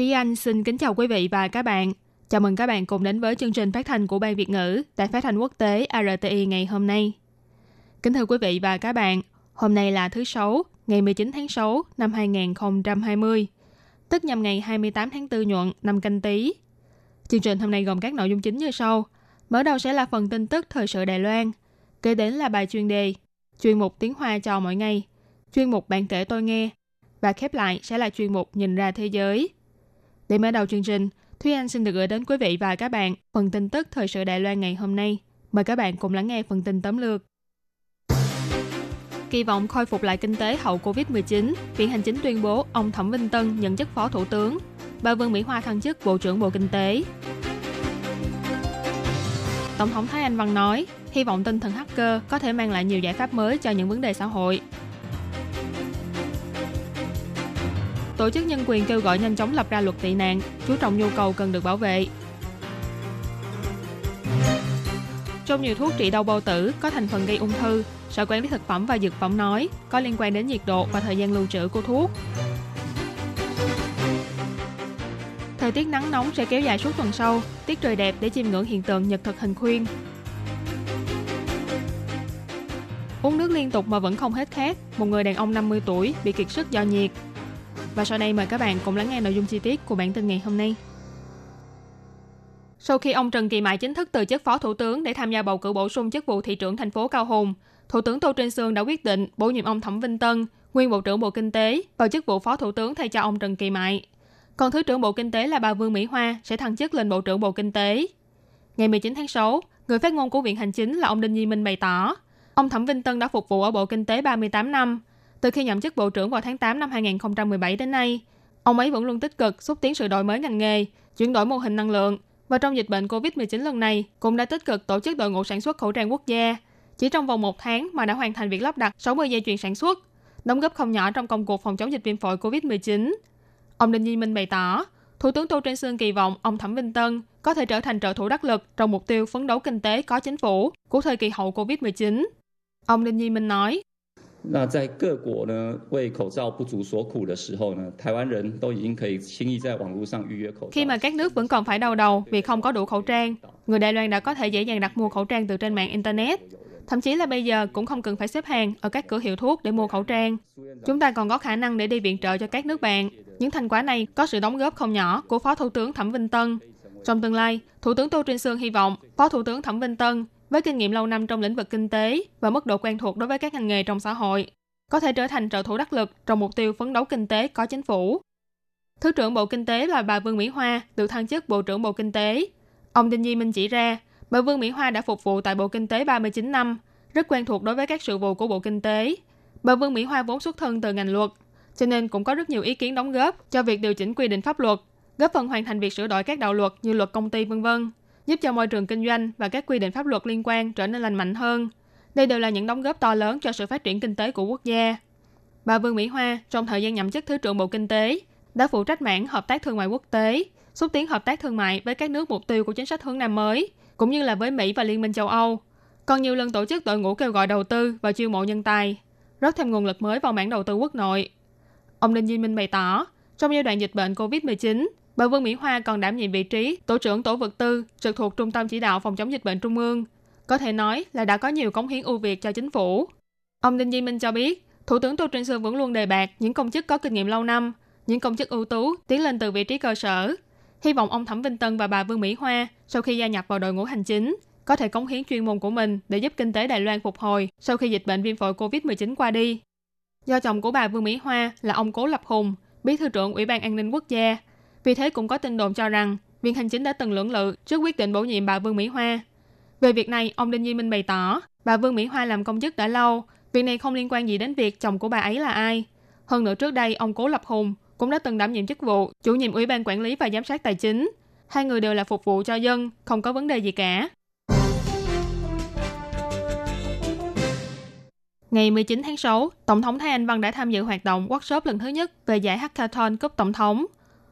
Thúy Anh xin kính chào quý vị và các bạn. Chào mừng các bạn cùng đến với chương trình phát thanh của Ban Việt ngữ tại Phát thanh Quốc tế RTI ngày hôm nay. Kính thưa quý vị và các bạn, hôm nay là thứ Sáu, ngày 19 tháng 6 năm 2020, tức nhằm ngày 28 tháng 4 nhuận năm canh tí. Chương trình hôm nay gồm các nội dung chính như sau. Mở đầu sẽ là phần tin tức thời sự Đài Loan, kế đến là bài chuyên đề, chuyên mục tiếng Hoa cho mỗi ngày, chuyên mục bạn kể tôi nghe, và khép lại sẽ là chuyên mục nhìn ra thế giới. Để mở đầu chương trình, Thúy Anh xin được gửi đến quý vị và các bạn phần tin tức thời sự Đài Loan ngày hôm nay. Mời các bạn cùng lắng nghe phần tin tóm lược. Kỳ vọng khôi phục lại kinh tế hậu Covid-19, Viện Hành Chính tuyên bố ông Thẩm Vinh Tân nhận chức Phó Thủ tướng, bà Vương Mỹ Hoa thăng chức Bộ trưởng Bộ Kinh tế. Tổng thống Thái Anh Văn nói, hy vọng tinh thần hacker có thể mang lại nhiều giải pháp mới cho những vấn đề xã hội. Tổ chức nhân quyền kêu gọi nhanh chóng lập ra luật tị nạn, chú trọng nhu cầu cần được bảo vệ. Trong nhiều thuốc trị đau bao tử có thành phần gây ung thư, Sở Quản lý Thực phẩm và Dược phẩm nói có liên quan đến nhiệt độ và thời gian lưu trữ của thuốc. Thời tiết nắng nóng sẽ kéo dài suốt tuần sau, tiết trời đẹp để chiêm ngưỡng hiện tượng nhật thực hình khuyên. Uống nước liên tục mà vẫn không hết khát, một người đàn ông 50 tuổi bị kiệt sức do nhiệt. Và sau đây mời các bạn cùng lắng nghe nội dung chi tiết của bản tin ngày hôm nay. Sau khi ông Trần Kỳ Mại chính thức từ chức phó thủ tướng để tham gia bầu cử bổ sung chức vụ thị trưởng thành phố Cao Hùng, Thủ tướng Tô Trinh Sương đã quyết định bổ nhiệm ông Thẩm Vinh Tân, nguyên Bộ trưởng Bộ Kinh tế, vào chức vụ phó thủ tướng thay cho ông Trần Kỳ Mại. Còn Thứ trưởng Bộ Kinh tế là bà Vương Mỹ Hoa sẽ thăng chức lên Bộ trưởng Bộ Kinh tế. Ngày 19 tháng 6, người phát ngôn của Viện Hành Chính là ông Đinh Nhi Minh bày tỏ, ông Thẩm Vinh Tân đã phục vụ ở Bộ Kinh tế 38 năm. Từ khi nhậm chức Bộ trưởng vào tháng 8 năm 2017 đến nay, ông ấy vẫn luôn tích cực xúc tiến sự đổi mới ngành nghề, chuyển đổi mô hình năng lượng, và trong dịch bệnh COVID-19 lần này cũng đã tích cực tổ chức đội ngũ sản xuất khẩu trang quốc gia. Chỉ trong vòng một tháng mà đã hoàn thành việc lắp đặt 60 dây chuyền sản xuất, đóng góp không nhỏ trong công cuộc phòng chống dịch viêm phổi COVID-19. Ông Đinh Nhi Minh bày tỏ, Thủ tướng Tô Trinh Sương kỳ vọng ông Thẩm Vinh Tân có thể trở thành trợ thủ đắc lực trong mục tiêu phấn đấu kinh tế có chính phủ của thời kỳ hậu COVID-19. Ông Đinh Nhi Minh nói, 那在各国呢为口罩不足所苦的时候呢，台湾人都已经可以轻易在网络上预约口罩。 Khi mà các nước vẫn còn phải đau đầu vì không có đủ khẩu trang, người Đài Loan đã có thể dễ dàng đặt mua khẩu trang từ trên mạng Internet. Thậm chí là bây giờ cũng không cần phải xếp hàng ở các cửa hiệu thuốc để mua khẩu trang. Chúng ta còn có khả năng để đi viện trợ cho các nước bạn. Những thành quả này có sự đóng góp không nhỏ của Phó Thủ tướng Thẩm Vinh Tân. Trong tương lai, Thủ tướng Tô Trinh Sương hy vọng Phó Thủ tướng Thẩm Vinh Tân với kinh nghiệm lâu năm trong lĩnh vực kinh tế và mức độ quen thuộc đối với các ngành nghề trong xã hội có thể trở thành trợ thủ đắc lực trong mục tiêu phấn đấu kinh tế có chính phủ. Thứ trưởng Bộ Kinh tế là bà Vương Mỹ Hoa được thăng chức Bộ trưởng Bộ Kinh tế. Ông Đinh Di Minh chỉ ra, bà Vương Mỹ Hoa đã phục vụ tại Bộ Kinh tế 39 năm, rất quen thuộc đối với các sự vụ của Bộ Kinh tế. Bà Vương Mỹ Hoa vốn xuất thân từ ngành luật, cho nên cũng có rất nhiều ý kiến đóng góp cho việc điều chỉnh quy định pháp luật, góp phần hoàn thành việc sửa đổi các đạo luật như luật công ty v.v., giúp cho môi trường kinh doanh và các quy định pháp luật liên quan trở nên lành mạnh hơn. Đây đều là những đóng góp to lớn cho sự phát triển kinh tế của quốc gia. Bà Vương Mỹ Hoa trong thời gian nhậm chức Thứ trưởng Bộ Kinh tế đã phụ trách mảng hợp tác thương mại quốc tế, xúc tiến hợp tác thương mại với các nước mục tiêu của chính sách hướng Nam mới, cũng như là với Mỹ và Liên minh châu Âu. Còn nhiều lần tổ chức đội ngũ kêu gọi đầu tư và chiêu mộ nhân tài, rót thêm nguồn lực mới vào mảng đầu tư quốc nội. Ông Đinh Duy Minh bày tỏ, trong giai đoạn dịch bệnh COVID-19, bà Vương Mỹ Hoa còn đảm nhiệm vị trí tổ trưởng tổ vật tư trực thuộc Trung tâm Chỉ đạo phòng chống dịch bệnh Trung ương, có thể nói là đã có nhiều cống hiến ưu việt cho chính phủ. Ông Đinh Di Minh cho biết, Thủ tướng Tô Trinh Sương vẫn luôn đề bạt những công chức có kinh nghiệm lâu năm, những công chức ưu tú tiến lên từ vị trí cơ sở. Hy vọng ông Thẩm Vinh Tân và bà Vương Mỹ Hoa sau khi gia nhập vào đội ngũ hành chính có thể cống hiến chuyên môn của mình để giúp kinh tế Đài Loan phục hồi sau khi dịch bệnh viêm phổi COVID-19 qua đi. Do chồng của bà Vương Mỹ Hoa là ông Cố Lập Hùng, bí thư trưởng Ủy ban An ninh Quốc gia, vì thế cũng có tin đồn cho rằng Viện Hành Chính đã từng lưỡng lự trước quyết định bổ nhiệm bà Vương Mỹ Hoa về việc này, ông Đinh Duy Minh bày tỏ, bà Vương Mỹ Hoa làm công chức đã lâu, việc này không liên quan gì đến việc chồng của bà ấy là ai. Hơn nữa trước đây, ông Cố Lập Hùng cũng đã từng đảm nhiệm chức vụ chủ nhiệm Ủy ban Quản lý và Giám sát Tài chính. Hai người đều là phục vụ cho dân, không có vấn đề gì cả. Ngày 19 tháng 6, Tổng thống Thái Anh Văn đã tham dự hoạt động workshop lần thứ nhất về giải hackathon cúp tổng thống.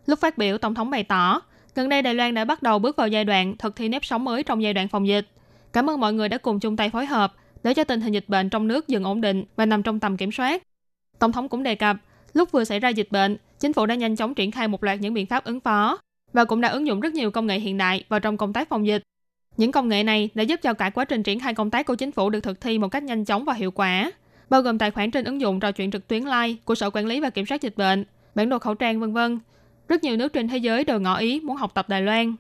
Lúc phát biểu, Tổng thống bày tỏ, gần đây Đài Loan đã bắt đầu bước vào giai đoạn thực thi nếp sống mới trong giai đoạn phòng dịch. Cảm ơn mọi người đã cùng chung tay phối hợp để cho tình hình dịch bệnh trong nước dần ổn định và nằm trong tầm kiểm soát. Tổng thống cũng đề cập, lúc vừa xảy ra dịch bệnh, chính phủ đã nhanh chóng triển khai một loạt những biện pháp ứng phó và cũng đã ứng dụng rất nhiều công nghệ hiện đại vào trong công tác phòng dịch. Những công nghệ này đã giúp cho cả quá trình triển khai công tác của chính phủ được thực thi một cách nhanh chóng và hiệu quả, bao gồm tài khoản trên ứng dụng trò chuyện trực tuyến live của Sở Quản lý và Kiểm soát Dịch bệnh, bản đồ khẩu trang vân vân. Rất nhiều nước trên thế giới đều ngỏ ý muốn học tập Đài Loan.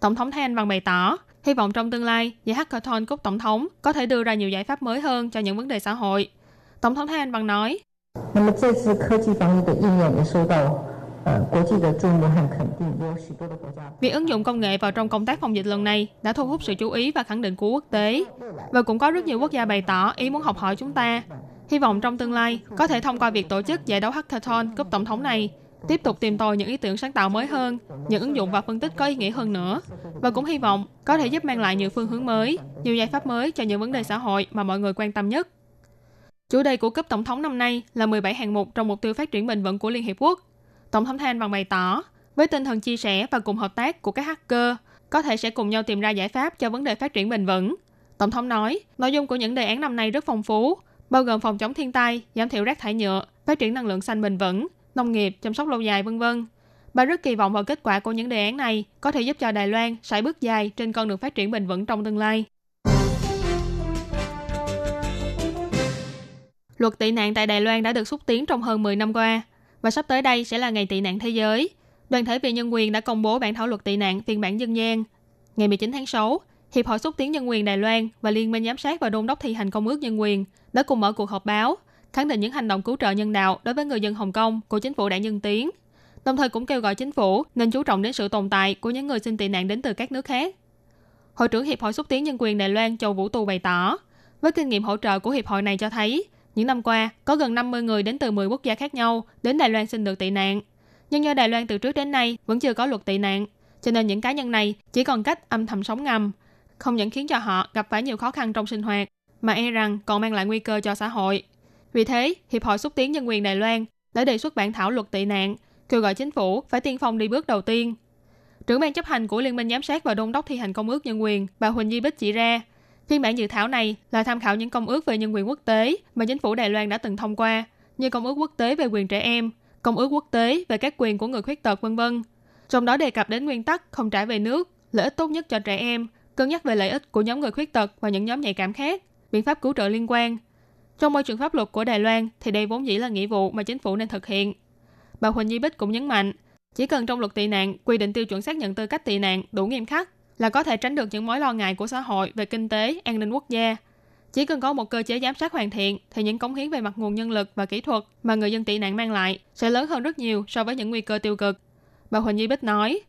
Tổng thống Thái Anh Văn bày tỏ, hy vọng trong tương lai, giải hackathon cúp tổng thống có thể đưa ra nhiều giải pháp mới hơn cho những vấn đề xã hội. Tổng thống Thái Anh Văn nói, Việc ứng dụng công nghệ vào trong công tác phòng dịch lần này đã thu hút sự chú ý và khẳng định của quốc tế. Và cũng có rất nhiều quốc gia bày tỏ ý muốn học hỏi chúng ta. Hy vọng trong tương lai có thể thông qua việc tổ chức giải đấu hackathon Cúp tổng thống này tiếp tục tìm tòi những ý tưởng sáng tạo mới hơn, những ứng dụng và phân tích có ý nghĩa hơn nữa. Và cũng hy vọng có thể giúp mang lại nhiều phương hướng mới, nhiều giải pháp mới cho những vấn đề xã hội mà mọi người quan tâm nhất. Chủ đề của cấp tổng thống năm nay là 17 hạng mục trong mục tiêu phát triển bền vững của Liên Hiệp Quốc Tổng thống Thanh bằng bày tỏ, với tinh thần chia sẻ và cùng hợp tác của các hacker, có thể sẽ cùng nhau tìm ra giải pháp cho vấn đề phát triển bền vững. Tổng thống nói, nội dung của những đề án năm nay rất phong phú, bao gồm phòng chống thiên tai, giảm thiểu rác thải nhựa, phát triển năng lượng xanh bền vững, nông nghiệp, chăm sóc lâu dài, vân vân. Bà rất kỳ vọng vào kết quả của những đề án này có thể giúp cho Đài Loan sải bước dài trên con đường phát triển bền vững trong tương lai. Luật tị nạn tại Đài Loan đã được xúc tiến trong hơn 10 năm qua, và sắp tới đây sẽ là ngày tị nạn thế giới. Đoàn thể vì nhân quyền đã công bố bản thảo luật tị nạn phiên bản dân gian. Ngày 19 tháng 6, Hiệp hội xúc tiến nhân quyền Đài Loan và Liên minh giám sát và đôn đốc thi hành công ước nhân quyền đã cùng mở cuộc họp báo, khẳng định những hành động cứu trợ nhân đạo đối với người dân Hồng Kông của chính phủ đảng Nhân Tiến, đồng thời cũng kêu gọi chính phủ nên chú trọng đến sự tồn tại của những người xin tị nạn đến từ các nước khác. Hội trưởng Hiệp hội xúc tiến nhân quyền Đài Loan Châu Vũ Tu bày tỏ, với kinh nghiệm hỗ trợ của hiệp hội này cho thấy, những năm qua, có gần 50 người đến từ 10 quốc gia khác nhau đến Đài Loan xin được tị nạn. Nhưng do Đài Loan từ trước đến nay vẫn chưa có luật tị nạn, cho nên những cá nhân này chỉ còn cách âm thầm sống ngầm, không những khiến cho họ gặp phải nhiều khó khăn trong sinh hoạt, mà e rằng còn mang lại nguy cơ cho xã hội. Vì thế, Hiệp hội xúc tiến nhân quyền Đài Loan đã đề xuất bản thảo luật tị nạn, kêu gọi chính phủ phải tiên phong đi bước đầu tiên. Trưởng ban chấp hành của Liên minh giám sát và đôn đốc thi hành công ước nhân quyền, bà Huỳnh Di Bích chỉ ra, Phiên bản dự thảo này là tham khảo những công ước về nhân quyền quốc tế mà chính phủ Đài Loan đã từng thông qua, như Công ước quốc tế về quyền trẻ em, Công ước quốc tế về các quyền của người khuyết tật vân vân. Trong đó đề cập đến nguyên tắc không trả về nước, lợi ích tốt nhất cho trẻ em, cân nhắc về lợi ích của nhóm người khuyết tật và những nhóm nhạy cảm khác, biện pháp cứu trợ liên quan. Trong môi trường pháp luật của Đài Loan thì đây vốn dĩ là nghĩa vụ mà chính phủ nên thực hiện. Bà Huỳnh Di Bích cũng nhấn mạnh, chỉ cần trong luật tị nạn quy định tiêu chuẩn xác nhận tư cách tị nạn đủ nghiêm khắc là có thể tránh được những mối lo ngại của xã hội về kinh tế, an ninh quốc gia. Chỉ cần có một cơ chế giám sát hoàn thiện thì những cống hiến về mặt nguồn nhân lực và kỹ thuật mà người dân tị nạn mang lại sẽ lớn hơn rất nhiều so với những nguy cơ tiêu cực. Bà Huỳnh Nhi Bích nói,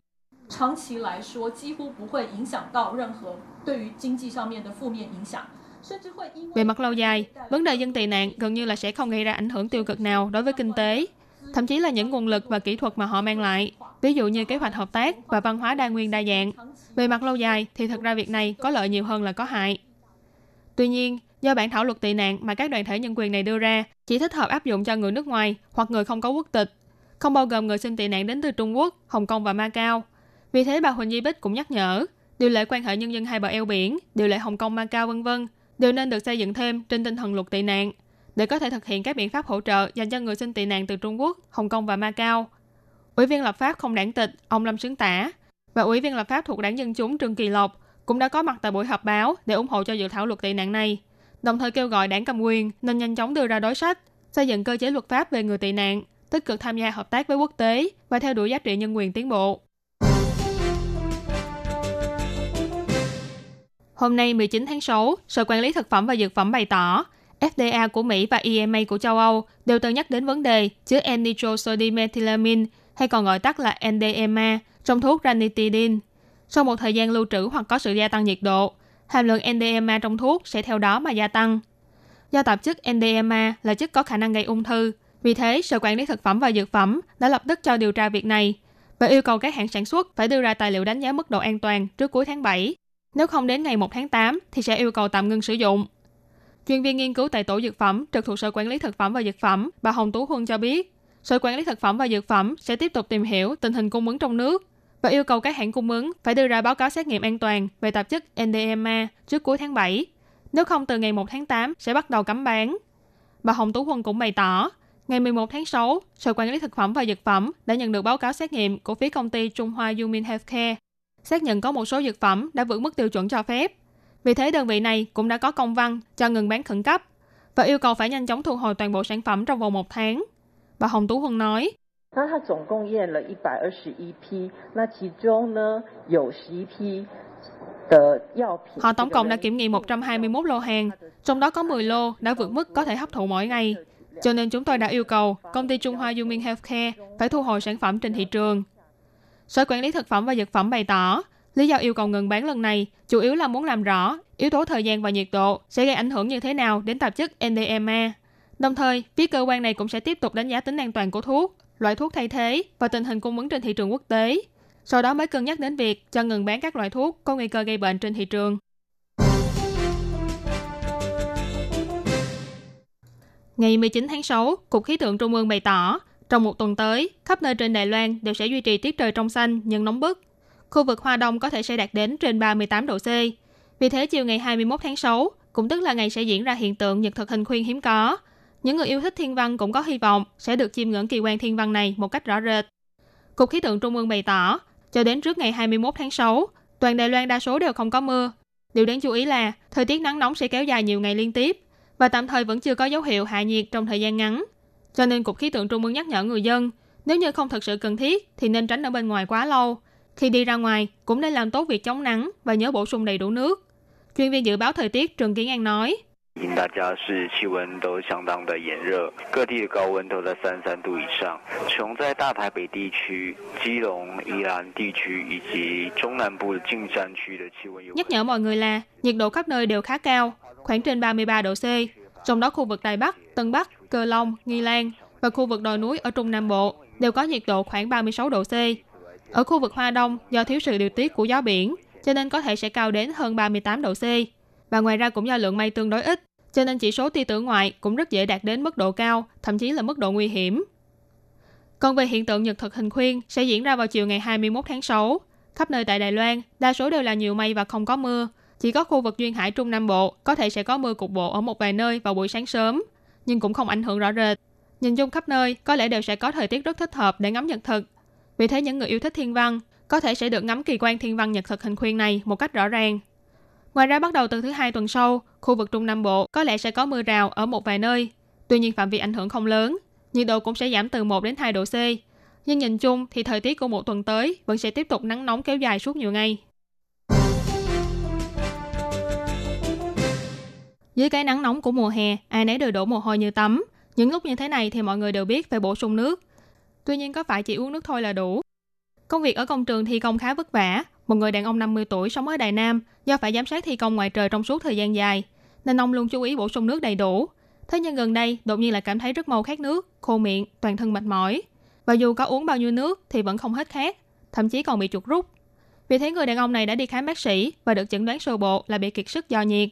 về mặt lâu dài, vấn đề dân tị nạn gần như là sẽ không gây ra ảnh hưởng tiêu cực nào đối với kinh tế, thậm chí là những nguồn lực và kỹ thuật mà họ mang lại, ví dụ như kế hoạch hợp tác và văn hóa đa nguyên đa dạng. Về mặt lâu dài thì thật ra việc này có lợi nhiều hơn là có hại. Tuy nhiên, do bản thảo luật tị nạn mà các đoàn thể nhân quyền này đưa ra chỉ thích hợp áp dụng cho người nước ngoài hoặc người không có quốc tịch, không bao gồm người xin tị nạn đến từ Trung Quốc, Hồng Kông và Macau. Vì thế bà Huỳnh Di Bích cũng nhắc nhở, điều lệ quan hệ nhân dân hai bờ eo biển, điều lệ Hồng Kông Macau vân vân đều nên được xây dựng thêm trên tinh thần luật tị nạn để có thể thực hiện các biện pháp hỗ trợ dành cho người xin tị nạn từ Trung Quốc, Hồng Kông và Macau. Ủy viên lập pháp không đảng tịch ông Lâm Sướng Tả và Ủy viên lập pháp thuộc đảng Dân Chúng Trương Kỳ Lộc cũng đã có mặt tại buổi họp báo để ủng hộ cho dự thảo luật tị nạn này, đồng thời kêu gọi đảng cầm quyền nên nhanh chóng đưa ra đối sách, xây dựng cơ chế luật pháp về người tị nạn, tích cực tham gia hợp tác với quốc tế và theo đuổi giá trị nhân quyền tiến bộ. Hôm nay 19 tháng 6, Sở Quản lý Thực phẩm và Dược phẩm bày tỏ, FDA của Mỹ và EMA của châu Âu đều từng nhắc đến vấn đề chứa N-nitrosodimethylamine hay còn gọi tắt là NDMA trong thuốc ranitidine. Sau một thời gian lưu trữ hoặc có sự gia tăng nhiệt độ, hàm lượng NDMA trong thuốc sẽ theo đó mà gia tăng. Do tạp chất NDMA là chất có khả năng gây ung thư, Vì thế, Sở Quản lý Thực phẩm và Dược phẩm đã lập tức cho điều tra việc này và yêu cầu các hãng sản xuất phải đưa ra tài liệu đánh giá mức độ an toàn trước cuối tháng 7. Nếu không đến ngày 1 tháng 8 thì sẽ yêu cầu tạm ngưng sử dụng. Chuyên viên nghiên cứu tại Tổ Dược phẩm trực thuộc Sở Quản lý Thực phẩm và Dược phẩm, bà Hồng Tú Huân cho biết, Sở Quản lý Thực phẩm và Dược phẩm sẽ tiếp tục tìm hiểu tình hình cung ứng trong nước và yêu cầu các hãng cung ứng phải đưa ra báo cáo xét nghiệm an toàn về tạp chất NDMA trước cuối tháng 7. Nếu không từ ngày 1 tháng 8 sẽ bắt đầu cấm bán. Bà Hồng Tú Huân cũng bày tỏ, ngày 11 tháng 6, Sở Quản lý Thực phẩm và Dược phẩm đã nhận được báo cáo xét nghiệm của phía công ty Trung Hoa Yumin Healthcare, xác nhận có một số dược phẩm đã vượt mức tiêu chuẩn cho phép. Vì thế đơn vị này cũng đã có công văn cho ngừng bán khẩn cấp và yêu cầu phải nhanh chóng thu hồi toàn bộ sản phẩm trong vòng một tháng. Bà Hồng Tú Huân nói, Họ tổng cộng đã kiểm nghiệm 121 lô hàng, trong đó có 10 lô đã vượt mức có thể hấp thụ mỗi ngày. Cho nên chúng tôi đã yêu cầu công ty Trung Hoa Yumin Healthcare phải thu hồi sản phẩm trên thị trường. Sở Quản lý Thực phẩm và Dược phẩm bày tỏ, lý do yêu cầu ngừng bán lần này chủ yếu là muốn làm rõ yếu tố thời gian và nhiệt độ sẽ gây ảnh hưởng như thế nào đến tạp chất NDMA. Đồng thời, phía cơ quan này cũng sẽ tiếp tục đánh giá tính an toàn của thuốc, loại thuốc thay thế và tình hình cung ứng trên thị trường quốc tế sau đó mới cân nhắc đến việc cho ngừng bán các loại thuốc có nguy cơ gây bệnh trên thị trường. Ngày 19 tháng 6, Cục Khí tượng Trung ương bày tỏ, trong một tuần tới, khắp nơi trên Đài Loan đều sẽ duy trì tiết trời trong xanh nhưng nóng bức. Khu vực Hoa Đông có thể sẽ đạt đến trên 38 độ C. Vì thế chiều ngày 21 tháng 6, cũng tức là ngày sẽ diễn ra hiện tượng nhật thực hình khuyên hiếm có. Những người yêu thích thiên văn cũng có hy vọng sẽ được chiêm ngưỡng kỳ quan thiên văn này một cách rõ rệt. Cục Khí tượng Trung ương bày tỏ, cho đến trước ngày 21 tháng 6, toàn Đài Loan đa số đều không có mưa. Điều đáng chú ý là thời tiết nắng nóng sẽ kéo dài nhiều ngày liên tiếp và tạm thời vẫn chưa có dấu hiệu hạ nhiệt trong thời gian ngắn. Cho nên Cục Khí tượng Trung ương nhắc nhở người dân, nếu như không thật sự cần thiết thì nên tránh ở bên ngoài quá lâu. Khi đi ra ngoài, cũng nên làm tốt việc chống nắng và nhớ bổ sung đầy đủ nước. Chuyên viên dự báo thời tiết Trần Kiến An nói, 因大家是气温都相当的炎热，各地的高温都在三三度以上。穷在大台北地区、基隆、宜兰地区以及中南部近山区的气温有。Nhắc nhở mọi người là nhiệt độ khắp nơi đều khá cao, khoảng trên 33 độ C. Trong đó khu vực Đài Bắc, Tân Bắc, Cơ Long, Nghi Lan và khu vực đồi núi ở Trung Nam Bộ đều có nhiệt độ khoảng 36 độ C. Ở khu vực Hoa Đông, do thiếu sự điều tiết của gió biển, cho nên có thể sẽ cao đến hơn 38 độ C. Và ngoài ra cũng do lượng mây tương đối ít, cho nên chỉ số tia tử ngoại cũng rất dễ đạt đến mức độ cao, thậm chí là mức độ nguy hiểm. Còn về hiện tượng nhật thực hình khuyên sẽ diễn ra vào chiều ngày 21 tháng 6. Khắp nơi tại Đài Loan, đa số đều là nhiều mây và không có mưa. Chỉ có khu vực duyên hải Trung Nam Bộ có thể sẽ có mưa cục bộ ở một vài nơi vào buổi sáng sớm, nhưng cũng không ảnh hưởng rõ rệt. Nhìn chung khắp nơi có lẽ đều sẽ có thời tiết rất thích hợp để ngắm nhật thực. Vì thế những người yêu thích thiên văn có thể sẽ được ngắm kỳ quan thiên văn nhật thực hình khuyên này một cách rõ ràng. Ngoài ra bắt đầu từ thứ hai tuần sau, khu vực Trung Nam Bộ có lẽ sẽ có mưa rào ở một vài nơi. Tuy nhiên phạm vi ảnh hưởng không lớn, nhiệt độ cũng sẽ giảm từ 1 đến 2 độ C. Nhưng nhìn chung thì thời tiết của một tuần tới vẫn sẽ tiếp tục nắng nóng kéo dài suốt nhiều ngày. Dưới cái nắng nóng của mùa hè, ai nấy đều đổ mồ hôi như tắm. Những lúc như thế này thì mọi người đều biết phải bổ sung nước. Tuy nhiên có phải chỉ uống nước thôi là đủ. Công việc ở công trường thi công khá vất vả, một người đàn ông 50 tuổi sống ở Đài Nam do phải giám sát thi công ngoài trời trong suốt thời gian dài, nên ông luôn chú ý bổ sung nước đầy đủ. Thế nhưng gần đây, đột nhiên lại cảm thấy rất mau khát nước, khô miệng, toàn thân mệt mỏi. Và dù có uống bao nhiêu nước thì vẫn không hết khát, thậm chí còn bị chuột rút. Vì thế người đàn ông này đã đi khám bác sĩ và được chẩn đoán sơ bộ là bị kiệt sức do nhiệt.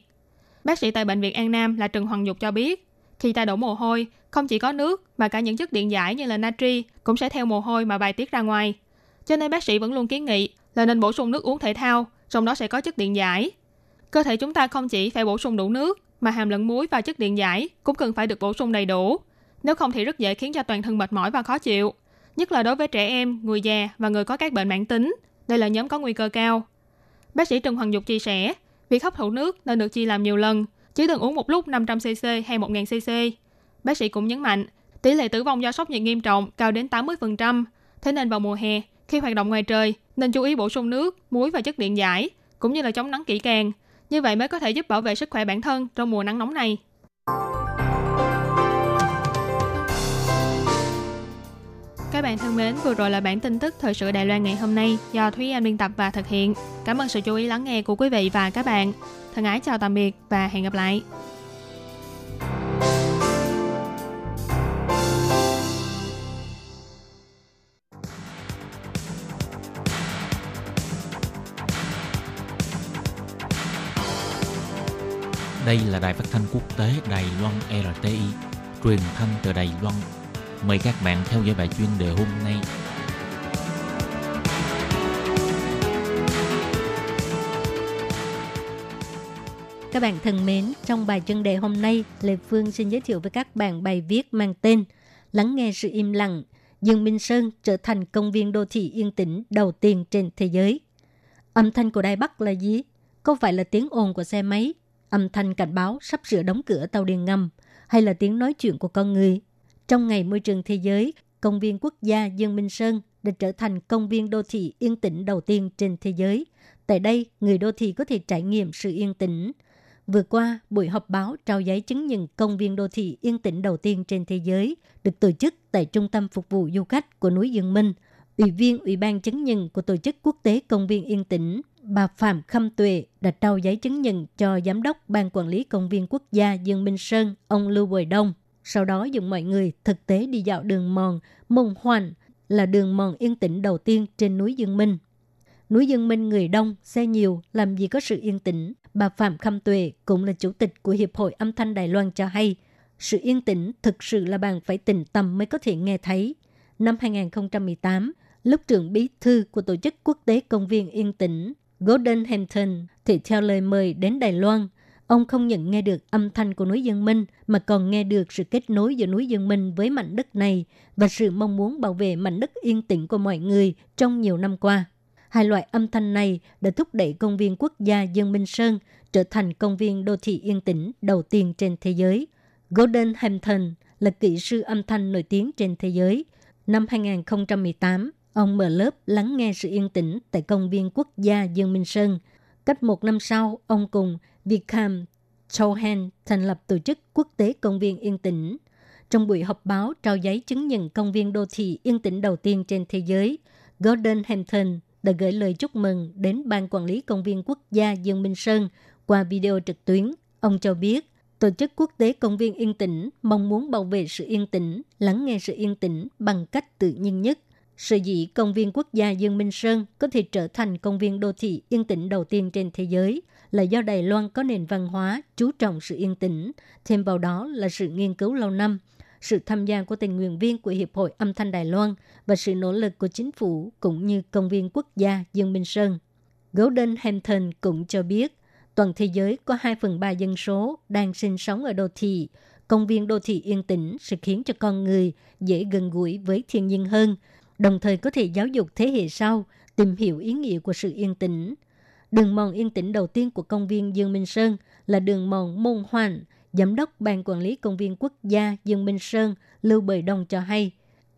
Bác sĩ tại bệnh viện An Nam là Trần Hoàng Dục cho biết, khi ta đổ mồ hôi, không chỉ có nước mà cả những chất điện giải như là natri cũng sẽ theo mồ hôi mà bài tiết ra ngoài. Cho nên bác sĩ vẫn luôn kiến nghị là nên bổ sung nước uống thể thao, trong đó sẽ có chất điện giải. Cơ thể chúng ta không chỉ phải bổ sung đủ nước, mà hàm lượng muối và chất điện giải cũng cần phải được bổ sung đầy đủ. Nếu không thì rất dễ khiến cho toàn thân mệt mỏi và khó chịu. Nhất là đối với trẻ em, người già và người có các bệnh mãn tính. Đây là nhóm có nguy cơ cao. Bác sĩ Trần Hoàng Dục chia sẻ, việc hấp thụ nước nên được chia làm nhiều lần, chứ đừng uống một lúc 500cc hay 1000cc. Bác sĩ cũng nhấn mạnh, tỷ lệ tử vong do sốc nhiệt nghiêm trọng cao đến 80%. Thế nên vào mùa hè, khi hoạt động ngoài trời, nên chú ý bổ sung nước, muối và chất điện giải, cũng như là chống nắng kỹ càng. Như vậy mới có thể giúp bảo vệ sức khỏe bản thân trong mùa nắng nóng này. Các bạn thân mến, vừa rồi là bản tin tức thời sự Đài Loan ngày hôm nay do Thúy Anh biên tập và thực hiện. Cảm ơn sự chú ý lắng nghe của quý vị và các bạn. Thân ái chào tạm biệt và hẹn gặp lại. Đây là đài phát thanh quốc tế Đài Loan RTI, truyền thanh từ Đài Loan Mời các bạn theo dõi bài chuyên đề hôm nay. Các bạn thân mến, trong bài chuyên đề hôm nay, Lê Phương xin giới thiệu với các bạn bài viết mang tên Lắng nghe sự im lặng, Dương Minh Sơn trở thành công viên đô thị yên tĩnh đầu tiên trên thế giới. Âm thanh của Đài Bắc là gì? Có phải là tiếng ồn của xe máy, âm thanh cảnh báo sắp sửa đóng cửa tàu điện ngầm, hay là tiếng nói chuyện của con người? Trong ngày môi trường thế giới, công viên quốc gia Dương Minh Sơn đã trở thành công viên đô thị yên tĩnh đầu tiên trên thế giới. Tại đây, người đô thị có thể trải nghiệm sự yên tĩnh. Vừa qua, buổi họp báo trao giấy chứng nhận công viên đô thị yên tĩnh đầu tiên trên thế giới được tổ chức tại Trung tâm Phục vụ Du khách của núi Dương Minh. Ủy viên Ủy ban chứng nhận của Tổ chức Quốc tế Công viên Yên tĩnh, bà Phạm Khâm Tuệ đã trao giấy chứng nhận cho Giám đốc Ban Quản lý Công viên Quốc gia Dương Minh Sơn, ông Lưu Bồi Đông. Sau đó dùng mọi người thực tế đi dạo đường mòn Mông Hoành là đường mòn yên tĩnh đầu tiên trên núi Dương Minh. Núi Dương Minh người đông, xe nhiều, làm gì có sự yên tĩnh. Bà Phạm Khâm Tuệ cũng là chủ tịch của Hiệp hội Âm thanh Đài Loan cho hay, sự yên tĩnh thực sự là bạn phải tĩnh tâm mới có thể nghe thấy. Năm 2018, lúc trưởng bí thư của Tổ chức Quốc tế Công viên Yên tĩnh Golden Hampton thì theo lời mời đến Đài Loan, ông không nhận nghe được âm thanh của núi Dương Minh mà còn nghe được sự kết nối giữa núi Dương Minh với mảnh đất này và sự mong muốn bảo vệ mảnh đất yên tĩnh của mọi người trong nhiều năm qua. Hai loại âm thanh này đã thúc đẩy công viên quốc gia Dương Minh Sơn trở thành công viên đô thị yên tĩnh đầu tiên trên thế giới. Golden Hampton là kỹ sư âm thanh nổi tiếng trên thế giới. Năm 2018, ông mở lớp lắng nghe sự yên tĩnh tại công viên quốc gia Dương Minh Sơn. Cách một năm sau, ông cùng Vikram Chauhan thành lập tổ chức quốc tế công viên yên tĩnh. Trong buổi họp báo trao giấy chứng nhận công viên đô thị yên tĩnh đầu tiên trên thế giới, Golden Hampton đã gửi lời chúc mừng đến Ban Quản lý Công viên Quốc gia Dương Minh Sơn qua video trực tuyến. Ông cho biết, Tổ chức Quốc tế Công viên Yên tĩnh mong muốn bảo vệ sự yên tĩnh, lắng nghe sự yên tĩnh bằng cách tự nhiên nhất sự dĩ Công viên Quốc gia Dương Minh Sơn có thể trở thành công viên đô thị yên tĩnh đầu tiên trên thế giới là do Đài Loan có nền văn hóa chú trọng sự yên tĩnh, thêm vào đó là sự nghiên cứu lâu năm – sự tham gia của tình nguyện viên của Hiệp hội Âm thanh Đài Loan và sự nỗ lực của chính phủ cũng như công viên quốc gia Dương Minh Sơn. Golden Hampton cũng cho biết, toàn thế giới có 2 phần 3 dân số đang sinh sống ở đô thị. Công viên đô thị yên tĩnh sẽ khiến cho con người dễ gần gũi với thiên nhiên hơn, đồng thời có thể giáo dục thế hệ sau tìm hiểu ý nghĩa của sự yên tĩnh. Đường mòn yên tĩnh đầu tiên của công viên Dương Minh Sơn là đường mòn Môn Hoàn, Giám đốc Ban Quản lý Công viên Quốc gia Dương Minh Sơn Lưu Bời Đông cho hay,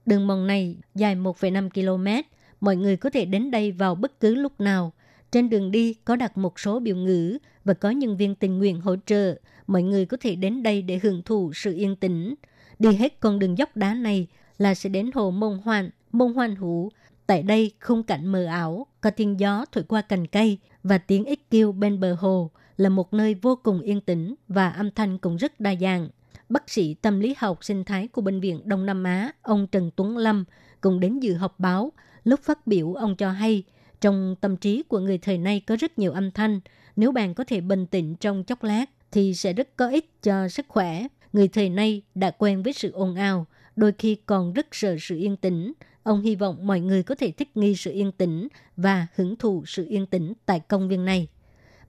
đường mòn này dài 1,5 km, mọi người có thể đến đây vào bất cứ lúc nào. Trên đường đi có đặt một số biểu ngữ và có nhân viên tình nguyện hỗ trợ. Mọi người có thể đến đây để hưởng thụ sự yên tĩnh. Đi hết con đường dốc đá này là sẽ đến hồ Mông Hoàn, Mông Hoan hú. Tại đây khung cảnh mờ ảo, có tiếng gió thổi qua cành cây và tiếng ếch kêu bên bờ hồ là một nơi vô cùng yên tĩnh và âm thanh cũng rất đa dạng. Bác sĩ tâm lý học sinh thái của Bệnh viện Đông Nam Á, ông Trần Tuấn Lâm, cũng đến dự họp báo. Lúc phát biểu, ông cho hay, trong tâm trí của người thời nay có rất nhiều âm thanh. Nếu bạn có thể bình tĩnh trong chốc lát, thì sẽ rất có ích cho sức khỏe. Người thời nay đã quen với sự ồn ào, đôi khi còn rất sợ sự yên tĩnh. Ông hy vọng mọi người có thể thích nghi sự yên tĩnh và hưởng thụ sự yên tĩnh tại công viên này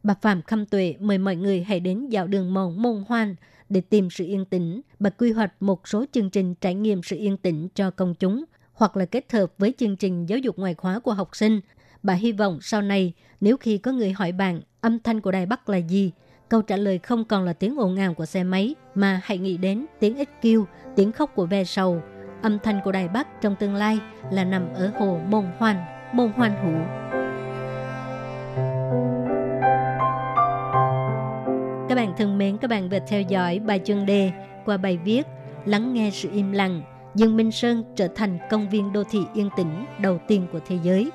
bà Phạm Khâm Tuệ mời mọi người hãy đến dạo đường mòn môn hoan để tìm sự yên tĩnh. Bà quy hoạch một số chương trình trải nghiệm sự yên tĩnh cho công chúng hoặc là kết hợp với chương trình giáo dục ngoại khóa của học sinh. Bà hy vọng sau này nếu khi có người hỏi bạn âm thanh của Đài Bắc là gì, câu trả lời không còn là tiếng ồn ào của xe máy mà hãy nghĩ đến tiếng ếch kêu, tiếng khóc của ve sầu. Âm thanh của Đài Bắc trong tương lai là nằm ở hồ Môn Hoan, Môn Hoan Hữu. Các bạn thân mến, các bạn vừa theo dõi bài chân đề qua bài viết Lắng nghe sự im lặng, Dương Minh Sơn trở thành công viên đô thị yên tĩnh đầu tiên của thế giới.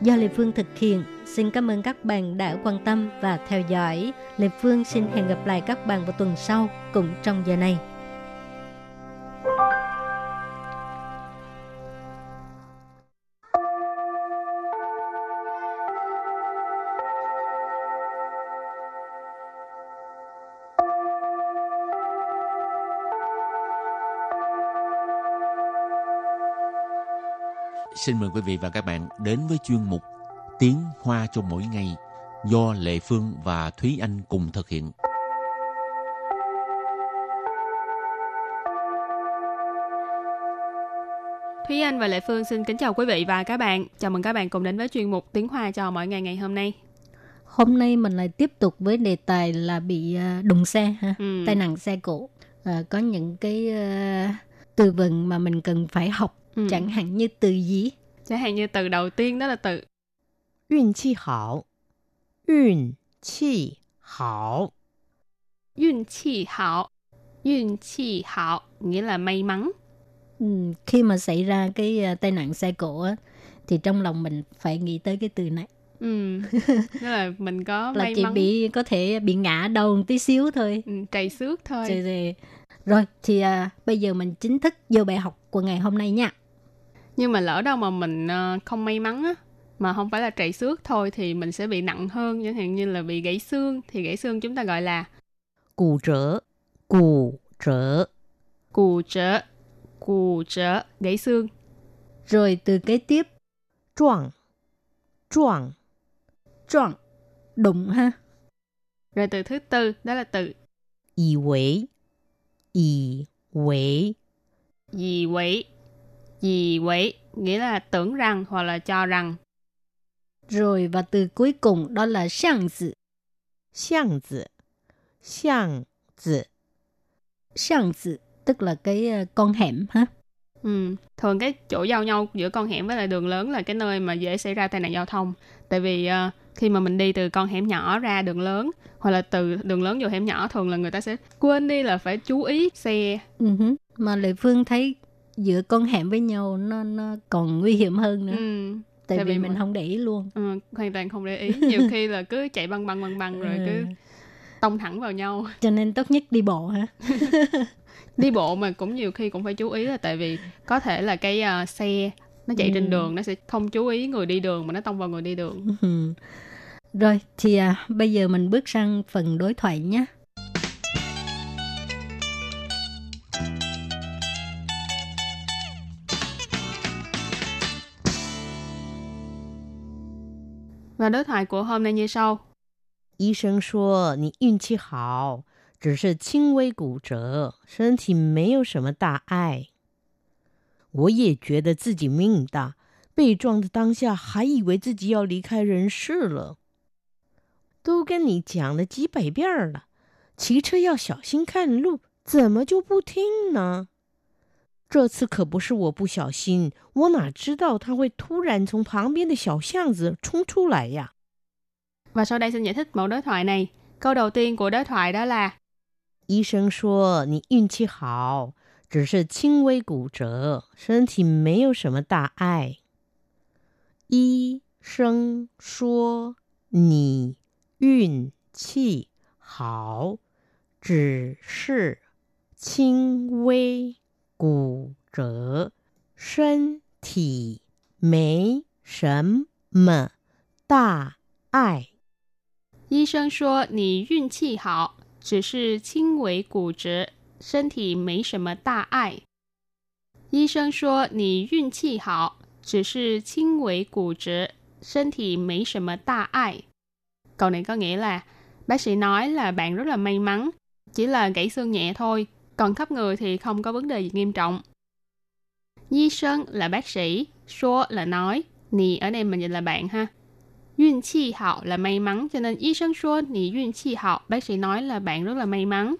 Do Lê Phương thực hiện, xin cảm ơn các bạn đã quan tâm và theo dõi. Lê Phương xin hẹn gặp lại các bạn vào tuần sau cũng trong giờ này. Xin mời quý vị và các bạn đến với chuyên mục Tiếng Hoa cho mỗi ngày do Lệ Phương và Thúy Anh cùng thực hiện. Thúy Anh và Lệ Phương xin kính chào quý vị và các bạn. Chào mừng các bạn cùng đến với chuyên mục Tiếng Hoa cho mỗi ngày ngày hôm nay. Hôm nay mình lại tiếp tục với đề tài là bị à, đụng xe ha, Ừ. tai nạn xe cộ. À, có những cái à, từ vựng mà mình cần phải học, ừ. chẳng hạn như từ gì? Chẳng hạn như từ đầu tiên đó là từ Yun chi hảo Yun chi hảo Yun chi hảo Yun chi hảo nghĩa là may mắn. Ừ, khi mà xảy ra cái ờ, tai nạn xe cộ á, thì trong lòng mình phải nghĩ tới cái từ này. Ừ. Đó là mình có là may chỉ mắn. bị có thể bị ngã đầu một tí xíu thôi. Ừ, trầy xước thôi. Rồi, rồi. rồi thì à, bây giờ mình chính thức vô bài học của ngày hôm nay nha nhưng mà lỡ đâu mà mình ờ, không may mắn á mà không phải là trầy xước thôi thì mình sẽ bị nặng hơn chẳng hạn như là bị gãy xương thì gãy xương chúng ta gọi là cù trở cù trở. Cù trở cù trở gãy xương. Rồi từ kế tiếp choạng choạng choạng đụng ha. Rồi từ thứ tư đó là từ y quỷ y quỷ y quỷ gì quỷ, nghĩa là tưởng rằng hoặc là cho rằng. Rồi và từ cuối cùng đó là xiang zi. Xiang zi. Xiang zi. Xiang zi tức là cái ờ, con hẻm ha. Ừ, thường cái chỗ giao nhau giữa con hẻm với lại đường lớn là cái nơi mà dễ xảy ra tai nạn giao thông. Tại vì uh, khi mà mình đi từ con hẻm nhỏ ra đường lớn hoặc là từ đường lớn vô hẻm nhỏ thường là người ta sẽ quên đi là phải chú ý xe. Uh-huh. Mà Lệ Phương thấy giữa con hẻm với nhau nó nó còn nguy hiểm hơn nữa. Ừ. Tại tại vì vì mình không để ý luôn. Ừ, hoàn toàn không để ý. Nhiều khi là cứ chạy băng băng băng băng rồi cứ Ừ. tông thẳng vào nhau. Cho nên tốt nhất đi bộ ha. Đi bộ mà cũng nhiều khi cũng phải chú ý là tại vì có thể là cái ờ, xe nó chạy Ừ. trên đường nó sẽ không chú ý người đi đường mà nó tông vào người đi đường. Ừ. Rồi thì à, bây giờ mình bước sang phần đối thoại nhé. Và đối thoại của hôm nay như sau. 医生说你运气好，只是轻微骨折，身体没有什么大碍。我也觉得自己命大，被撞的当下还以为自己要离开人世了。都跟你讲了几百遍了，骑车要小心看路，怎么就不听呢？这次可不是我不小心，我哪知道他会突然从旁边的小巷子冲出来呀？Và sau đây xin giải thích mẫu đối thoại này. Câu đầu tiên của đối thoại đó là 医生说你运气好，只是轻微骨折，身体没有什么大碍。医生说你运气好，只是轻微骨折，身体没什么大碍。 医生说你运气好，只是轻微骨折，身体没什么大碍。医生说你运气好，只是轻微骨折，身体没什么大碍。Câu này có nghĩa là bác sĩ nói là bạn rất là may mắn, chỉ là gãy xương nhẹ thôi, còn khắp người thì không có vấn đề gì nghiêm trọng. Di sơn là bác sĩ, số là nói, nì ở đây mình dịch là bạn ha. Duyên chi hảo là may mắn, cho nên y sinh số nì duyên chi hảo, bác sĩ nói là bạn rất là may mắn.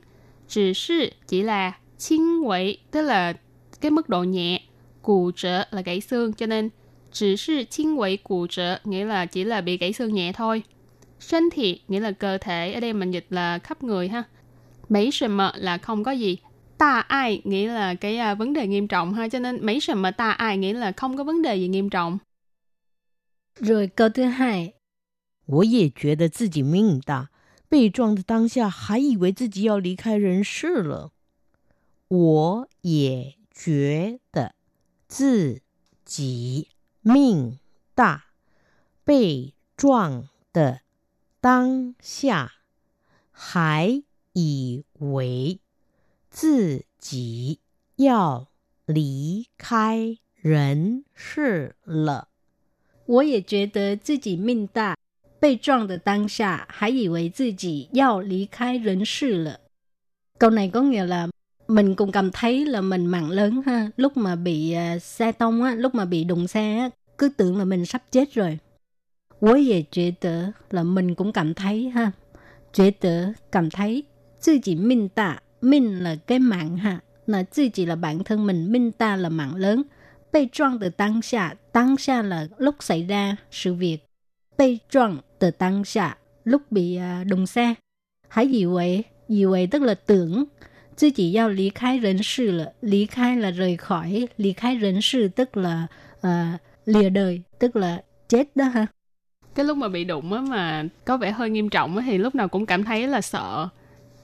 Chỉ sư chỉ là轻微, tức là cái mức độ nhẹ. Cụ trở là gãy xương, cho nên chỉ sư 轻微 cụ trở nghĩa là chỉ là bị gãy xương nhẹ thôi.身体nghĩa là cơ thể, ở đây mình dịch là khắp người ha. Mấy sầm mờ là không có gì. Ta ai nghĩa là cái à, vấn đề nghiêm trọng ha, cho nên mấy sầm mờ ta ai nghĩa là không có vấn đề gì nghiêm trọng. Rồi câu thứ hai, 我也觉得自己命大，被撞的当下还以为自己要离开人世了。我也觉得自己命大，被撞的当下还以为 自己要离开 人事了。我也觉得自己命大，被撞的当下还以为自己要离开人世了。Câu này có nghĩa là mình cũng cảm thấy là mình mạng lớn ha. Lúc mà bị uh, xe tông á, lúc mà bị đụng xe á, cứ tưởng là mình sắp chết rồi. 我也觉得 là mình cũng cảm thấy ha. 觉得 cảm thấy 自己命大 mình là cái mạng ha, là tự chỉ là bản thân mình, mình ta là mạng lớn. Bị trọng từ tăng xa, tăng xa là lúc xảy ra sự việc. Bị trọng từ tăng xa, lúc bị à, đụng xe. Hãy gì vậy? Gì vậy tức là tưởng. Chứ chỉ giao lý khai rấn sự là lý khai là rời khỏi, lý khai rấn sự tức là uh, lìa đời, tức là chết đó ha cái lúc mà bị đụng á mà có vẻ hơi nghiêm trọng á thì lúc nào cũng cảm thấy là sợ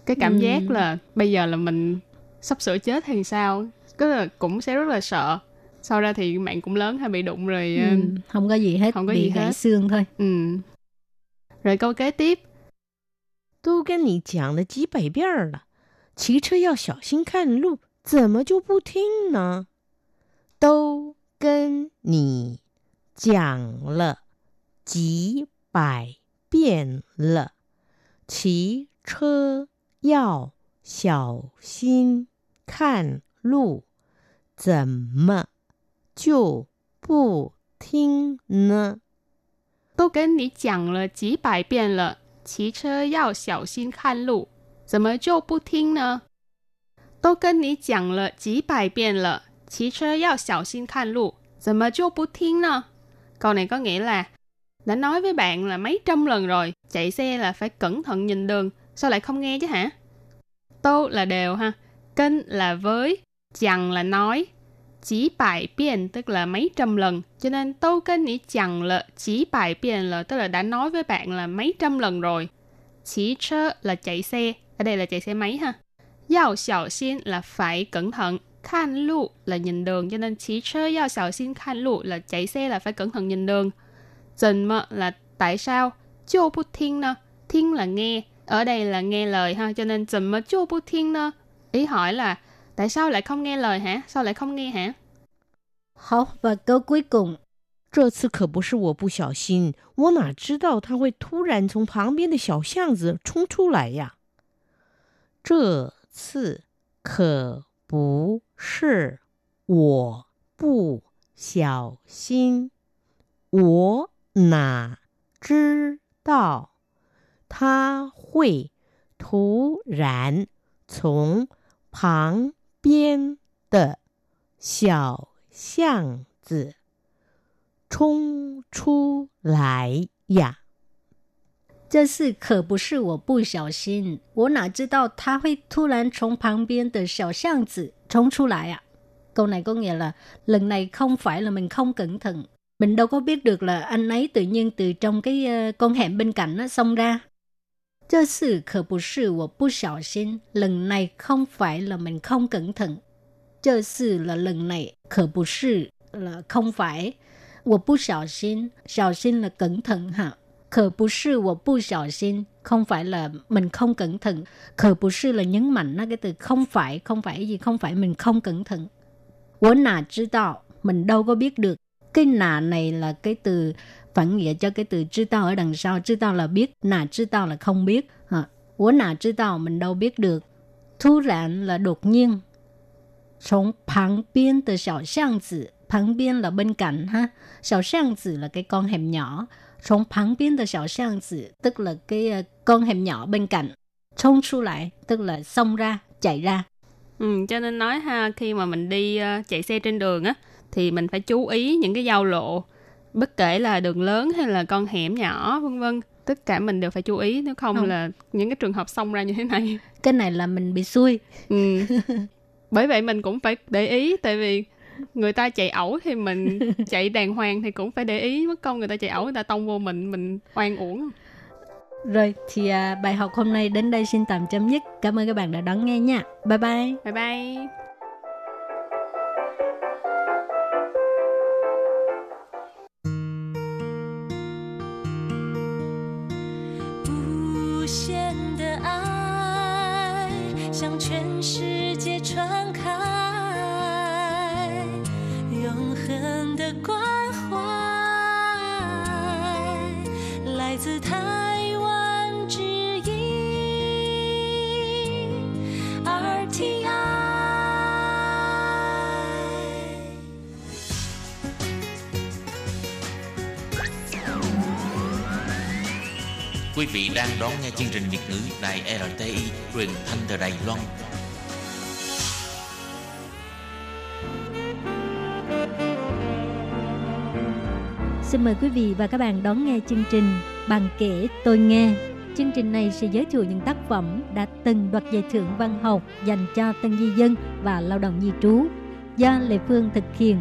cái cảm Ừ. giác là bây giờ là mình sắp sửa chết thì sao cứ là cũng sẽ rất là sợ sau ra thì mạng cũng lớn hay bị đụng rồi ừ. Ừ, không có gì hết, không có bị gì gãy hết. xương thôi. ừ rồi câu kế tiếp 都跟你讲了几百遍儿了，骑车要小心看路，怎么就不听呢？都跟你讲了几百遍了，骑车 要小心看路，怎么就不听呢？ 都跟你讲了几百遍了，骑车要小心看路，怎么就不听呢？都跟你讲了几百遍了，骑车要小心看路，怎么就不听呢? Câu này có nghĩa là đã nói với bạn là mấy trăm lần rồi, chạy xe là phải cẩn thận nhìn đường, sao lại không nghe chứ hả? Tô là đều ha, kênh là với, chẳng là nói, chỉ bài biên tức là mấy trăm lần. Cho nên tôi kênh ý chẳng là chỉ bài biên là tức là đã nói với bạn là mấy trăm lần rồi. Chỉ chơ là chạy xe. Ở đây là chạy xe máy ha. Yào xảo xin là phải cẩn thận. Khan lụ là nhìn đường. Cho nên chỉ chơ yào xảo xin khan lụ là chạy xe là phải cẩn thận nhìn đường. Dần mơ là tại sao? Chô bút thiên nè. Thiên là nghe. Ở đây là nghe lời ha Cho nên dần mơ chô bút thiên nè Ý hỏi là Tại sao lại không nghe lời hả? Sao lại không nghe hả? 好，và câu cuối cùng 这次可不是我不小心，我哪知道他会突然从旁边的小巷子冲出来呀？这次可不是我不小心，我哪知道 他会突然从旁边的小巷子冲出来呀！这次可不是我不小心，我哪知道他会突然从旁边的小巷子冲出来à? Câu này có nghĩa là lần này không phải là mình không cẩn thận. Mình đâu có biết được là anh ấy tự nhiên từ trong cái ờ, con hẻm bên cạnh nó xông ra. 这次可不是我不小心，lần này không phải là mình không cẩn thận. 这次 là lần này, 可不是 là không phải. 我不小心，小心 là cẩn thận ha. 可不是我不小心 không phải là mình không cẩn thận 可不是 là nhấn mạnh nó cái từ không phải không phải gì không phải mình không cẩn thận 我哪知道 mình đâu có biết được cái nà này là cái từ phản nghĩa cho cái từ知道ở đằng sau知道là biết nà 知道 là không biết ha. 我哪知道 mình đâu biết được突然 là đột nhiên 从旁边的小巷子旁边 là bên cạnh ha 小巷子 là cái con hẻm nhỏ 从旁边的小巷子 tức là cái ờ, con hẻm nhỏ bên cạnh.冲出来 tức là xông ra, chạy ra. Ừ, cho nên nói ha khi mà mình đi ờ, chạy xe trên đường á thì mình phải chú ý những cái giao lộ bất kể là đường lớn hay là con hẻm nhỏ vân vân tất cả mình đều phải chú ý nếu không, Không. là những cái trường hợp xông ra như thế này Cái này là mình bị xui. ừ. bởi vậy mình cũng phải để ý tại vì người ta chạy ẩu thì mình chạy đàng hoàng thì cũng phải để ý mất công người ta chạy ẩu người ta tông vô mình mình oan uổng Rồi thì à, bài học hôm nay đến đây xin tạm chấm dứt. Cảm ơn các bạn đã đón nghe nha. Bye bye. bye bye 向全世界传开，vị đang đón nghe chương trình Việt ngữ Đài RTI truyền thanh từ Đài Loan. Xin mời quý vị và các bạn đón nghe chương trình Bằng kể tôi nghe. Chương trình này sẽ giới thiệu những tác phẩm đã từng đoạt giải thưởng văn học dành cho tân di dân và lao động di trú do Lê Phương thực hiện.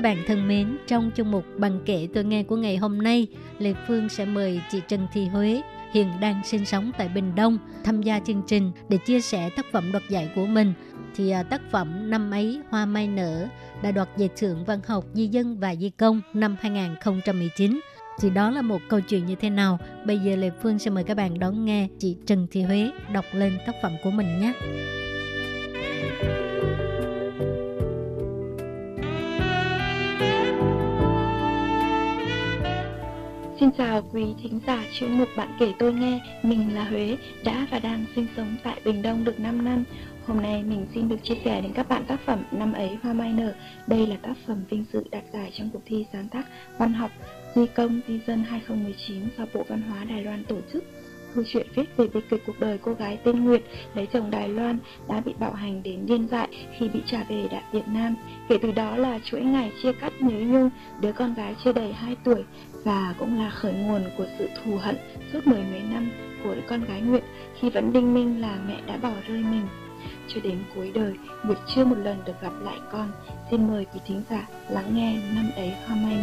Các bạn thân mến, trong chương mục bằng kể tôi nghe của ngày hôm nay, Lê Phương sẽ mời chị Trần Thị Huế, hiện đang sinh sống tại Bình Đông, tham gia chương trình để chia sẻ tác phẩm đoạt giải của mình. Thì à, tác phẩm Năm ấy Hoa Mai Nở đã đoạt giải thưởng văn học di dân và di công năm 2019. Thì đó là một câu chuyện như thế nào? Bây giờ Lê Phương sẽ mời các bạn đón nghe chị Trần Thị Huế đọc lên tác phẩm của mình nhé. Xin chào quý thính giả chuyên mục Bạn kể tôi nghe, mình là Huế, đã và đang sinh sống tại Bình Đông được 5 năm. Hôm nay mình xin được chia sẻ đến các bạn tác phẩm Năm ấy hoa mai nở. Đây là tác phẩm vinh dự đạt giải trong cuộc thi sáng tác văn học Di công Di dân 2019 do Bộ Văn hóa Đài Loan tổ chức. Câu chuyện viết về bi kịch cuộc đời cô gái tên Nguyệt lấy chồng Đài Loan đã bị bạo hành đến điên dại khi bị trả về đại Việt Nam. Kể từ đó là chuỗi ngày chia cắt nhớ nhung đứa con gái chưa đầy 2 tuổi và cũng là khởi nguồn của sự thù hận suốt mười mấy năm của đứa con gái nguyện khi vẫn đinh minh là mẹ đã bỏ rơi mình. Cho đến cuối đời, Nguyệt chưa một lần được gặp lại con. Xin mời quý thính giả lắng nghe năm ấy hoa mai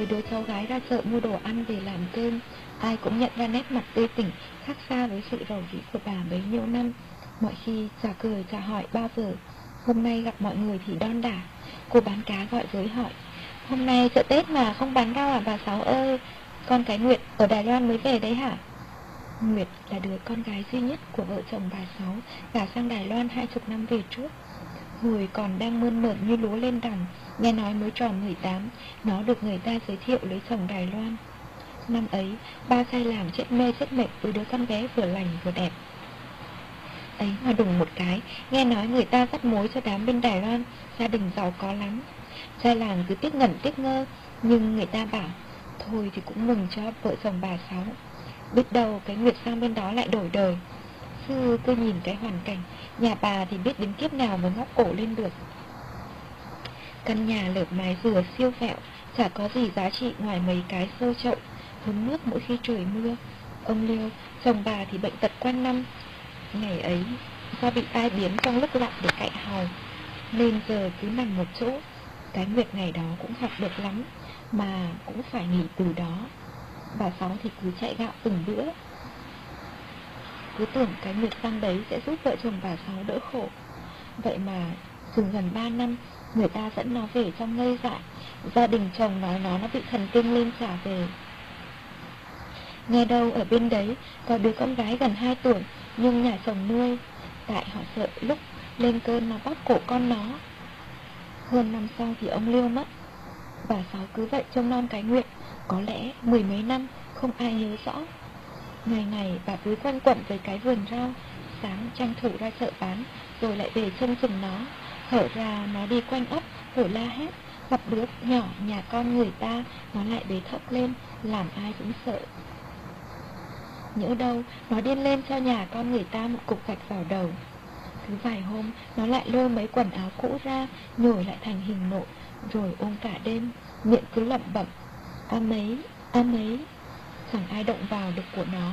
bà với đứa cháu gái ra chợ mua đồ ăn về làm cơm. Ai cũng nhận ra nét mặt tươi tỉnh, khác xa với sự rầu rĩ của bà bấy nhiêu năm. Mọi khi chả cười chả hỏi ba giờ. Hôm nay gặp mọi người thì đon đả. Cô bán cá gọi với hỏi. Hôm nay chợ Tết mà không bán rau à bà Sáu ơi? Con cái Nguyệt ở Đài Loan mới về đấy hả? Nguyệt là đứa con gái duy nhất của vợ chồng bà Sáu, gả sang Đài Loan hai chục năm về trước. Hồi còn đang mơn mởn như lúa lên đẳng nghe nói mới tròn 18, nó được người ta giới thiệu lấy chồng Đài Loan. Năm ấy, ba sai làm chết mê chết mệt với đứa con bé vừa lành vừa đẹp. Ấy mà đùng một cái, nghe nói người ta dắt mối cho đám bên Đài Loan, gia đình giàu có lắm. Trai làng cứ tiếc ngẩn tiếc ngơ, nhưng người ta bảo, thôi thì cũng mừng cho vợ chồng bà Sáu. Biết đâu cái Nguyệt sang bên đó lại đổi đời. Sư cứ nhìn cái hoàn cảnh, nhà bà thì biết đến kiếp nào mới ngóc cổ lên được. Căn nhà lợp mái dừa siêu vẹo, chả có gì giá trị ngoài mấy cái sơ chậu, hứng nước mỗi khi trời mưa. Ông Liêu, chồng bà thì bệnh tật quanh năm. Ngày ấy, do bị ai biến trong lúc lặng để cạy hầu, nên giờ cứ nằm một chỗ. Cái Nguyệt ngày đó cũng học được lắm, mà cũng phải nghỉ từ đó. Bà Sáu thì cứ chạy gạo từng bữa. Cứ tưởng cái Nguyệt sang đấy sẽ giúp vợ chồng bà Sáu đỡ khổ. Vậy mà chừng gần 3 năm, Người ta dẫn nó về trong ngây dại. Gia đình chồng nói nó nó bị thần kinh lên trả về. Nghe đâu ở bên đấy Có đứa con gái gần 2 tuổi, Nhưng nhà chồng nuôi, Tại họ sợ lúc lên cơn nó bóp cổ con nó. Hơn năm sau thì ông Liêu mất. Bà Sáu cứ vậy trông non cái nguyện, Có lẽ mười mấy năm Không ai nhớ rõ. Ngày ngày bà cứ quanh quẩn với cái vườn rau. Sáng tranh thủ ra chợ bán Rồi lại về trông chừng nó. Hở ra nó đi quanh ấp Rồi la hét. Gặp đứa nhỏ nhà con người ta Nó lại bế thốc lên Làm ai cũng sợ. Nhỡ đâu nó điên lên cho nhà con người ta một cục gạch vào đầu. Cứ vài hôm Nó lại lôi mấy quần áo cũ ra Nhồi lại thành hình nộ Rồi ôm cả đêm Miệng cứ lẩm bẩm A mấy, a mấy? Chẳng ai động vào được của nó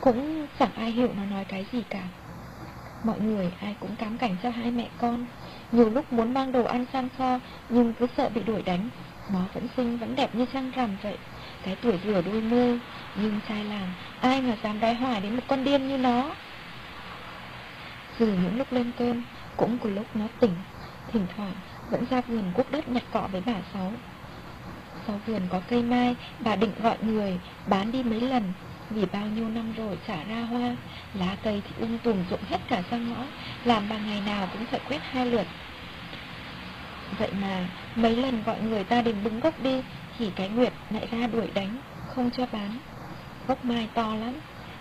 Cũng chẳng ai hiểu nó nói cái gì cả Mọi người ai cũng cám cảnh cho hai mẹ con Nhiều lúc muốn mang đồ ăn sang kho Nhưng cứ sợ bị đuổi đánh Nó vẫn xinh, vẫn đẹp như trăng rằm vậy. Cái tuổi vừa đôi mươi, nhưng trai làng, ai mà dám đái hoài đến một con điên như nó. Dù những lúc lên cơn, cũng có lúc nó tỉnh, thỉnh thoảng vẫn ra vườn cuốc đất nhặt cọ với bà Sáu. Sau vườn có cây mai, bà định gọi người bán đi mấy lần, vì bao nhiêu năm rồi chả ra hoa, lá cây thì um tùm rụng hết cả ra ngõ, làm bà ngày nào cũng phải quét hai lượt. Vậy mà mấy lần gọi người ta đến bứng gốc đi thì cái Nguyệt lại ra đuổi đánh, không cho bán. Gốc mai to lắm,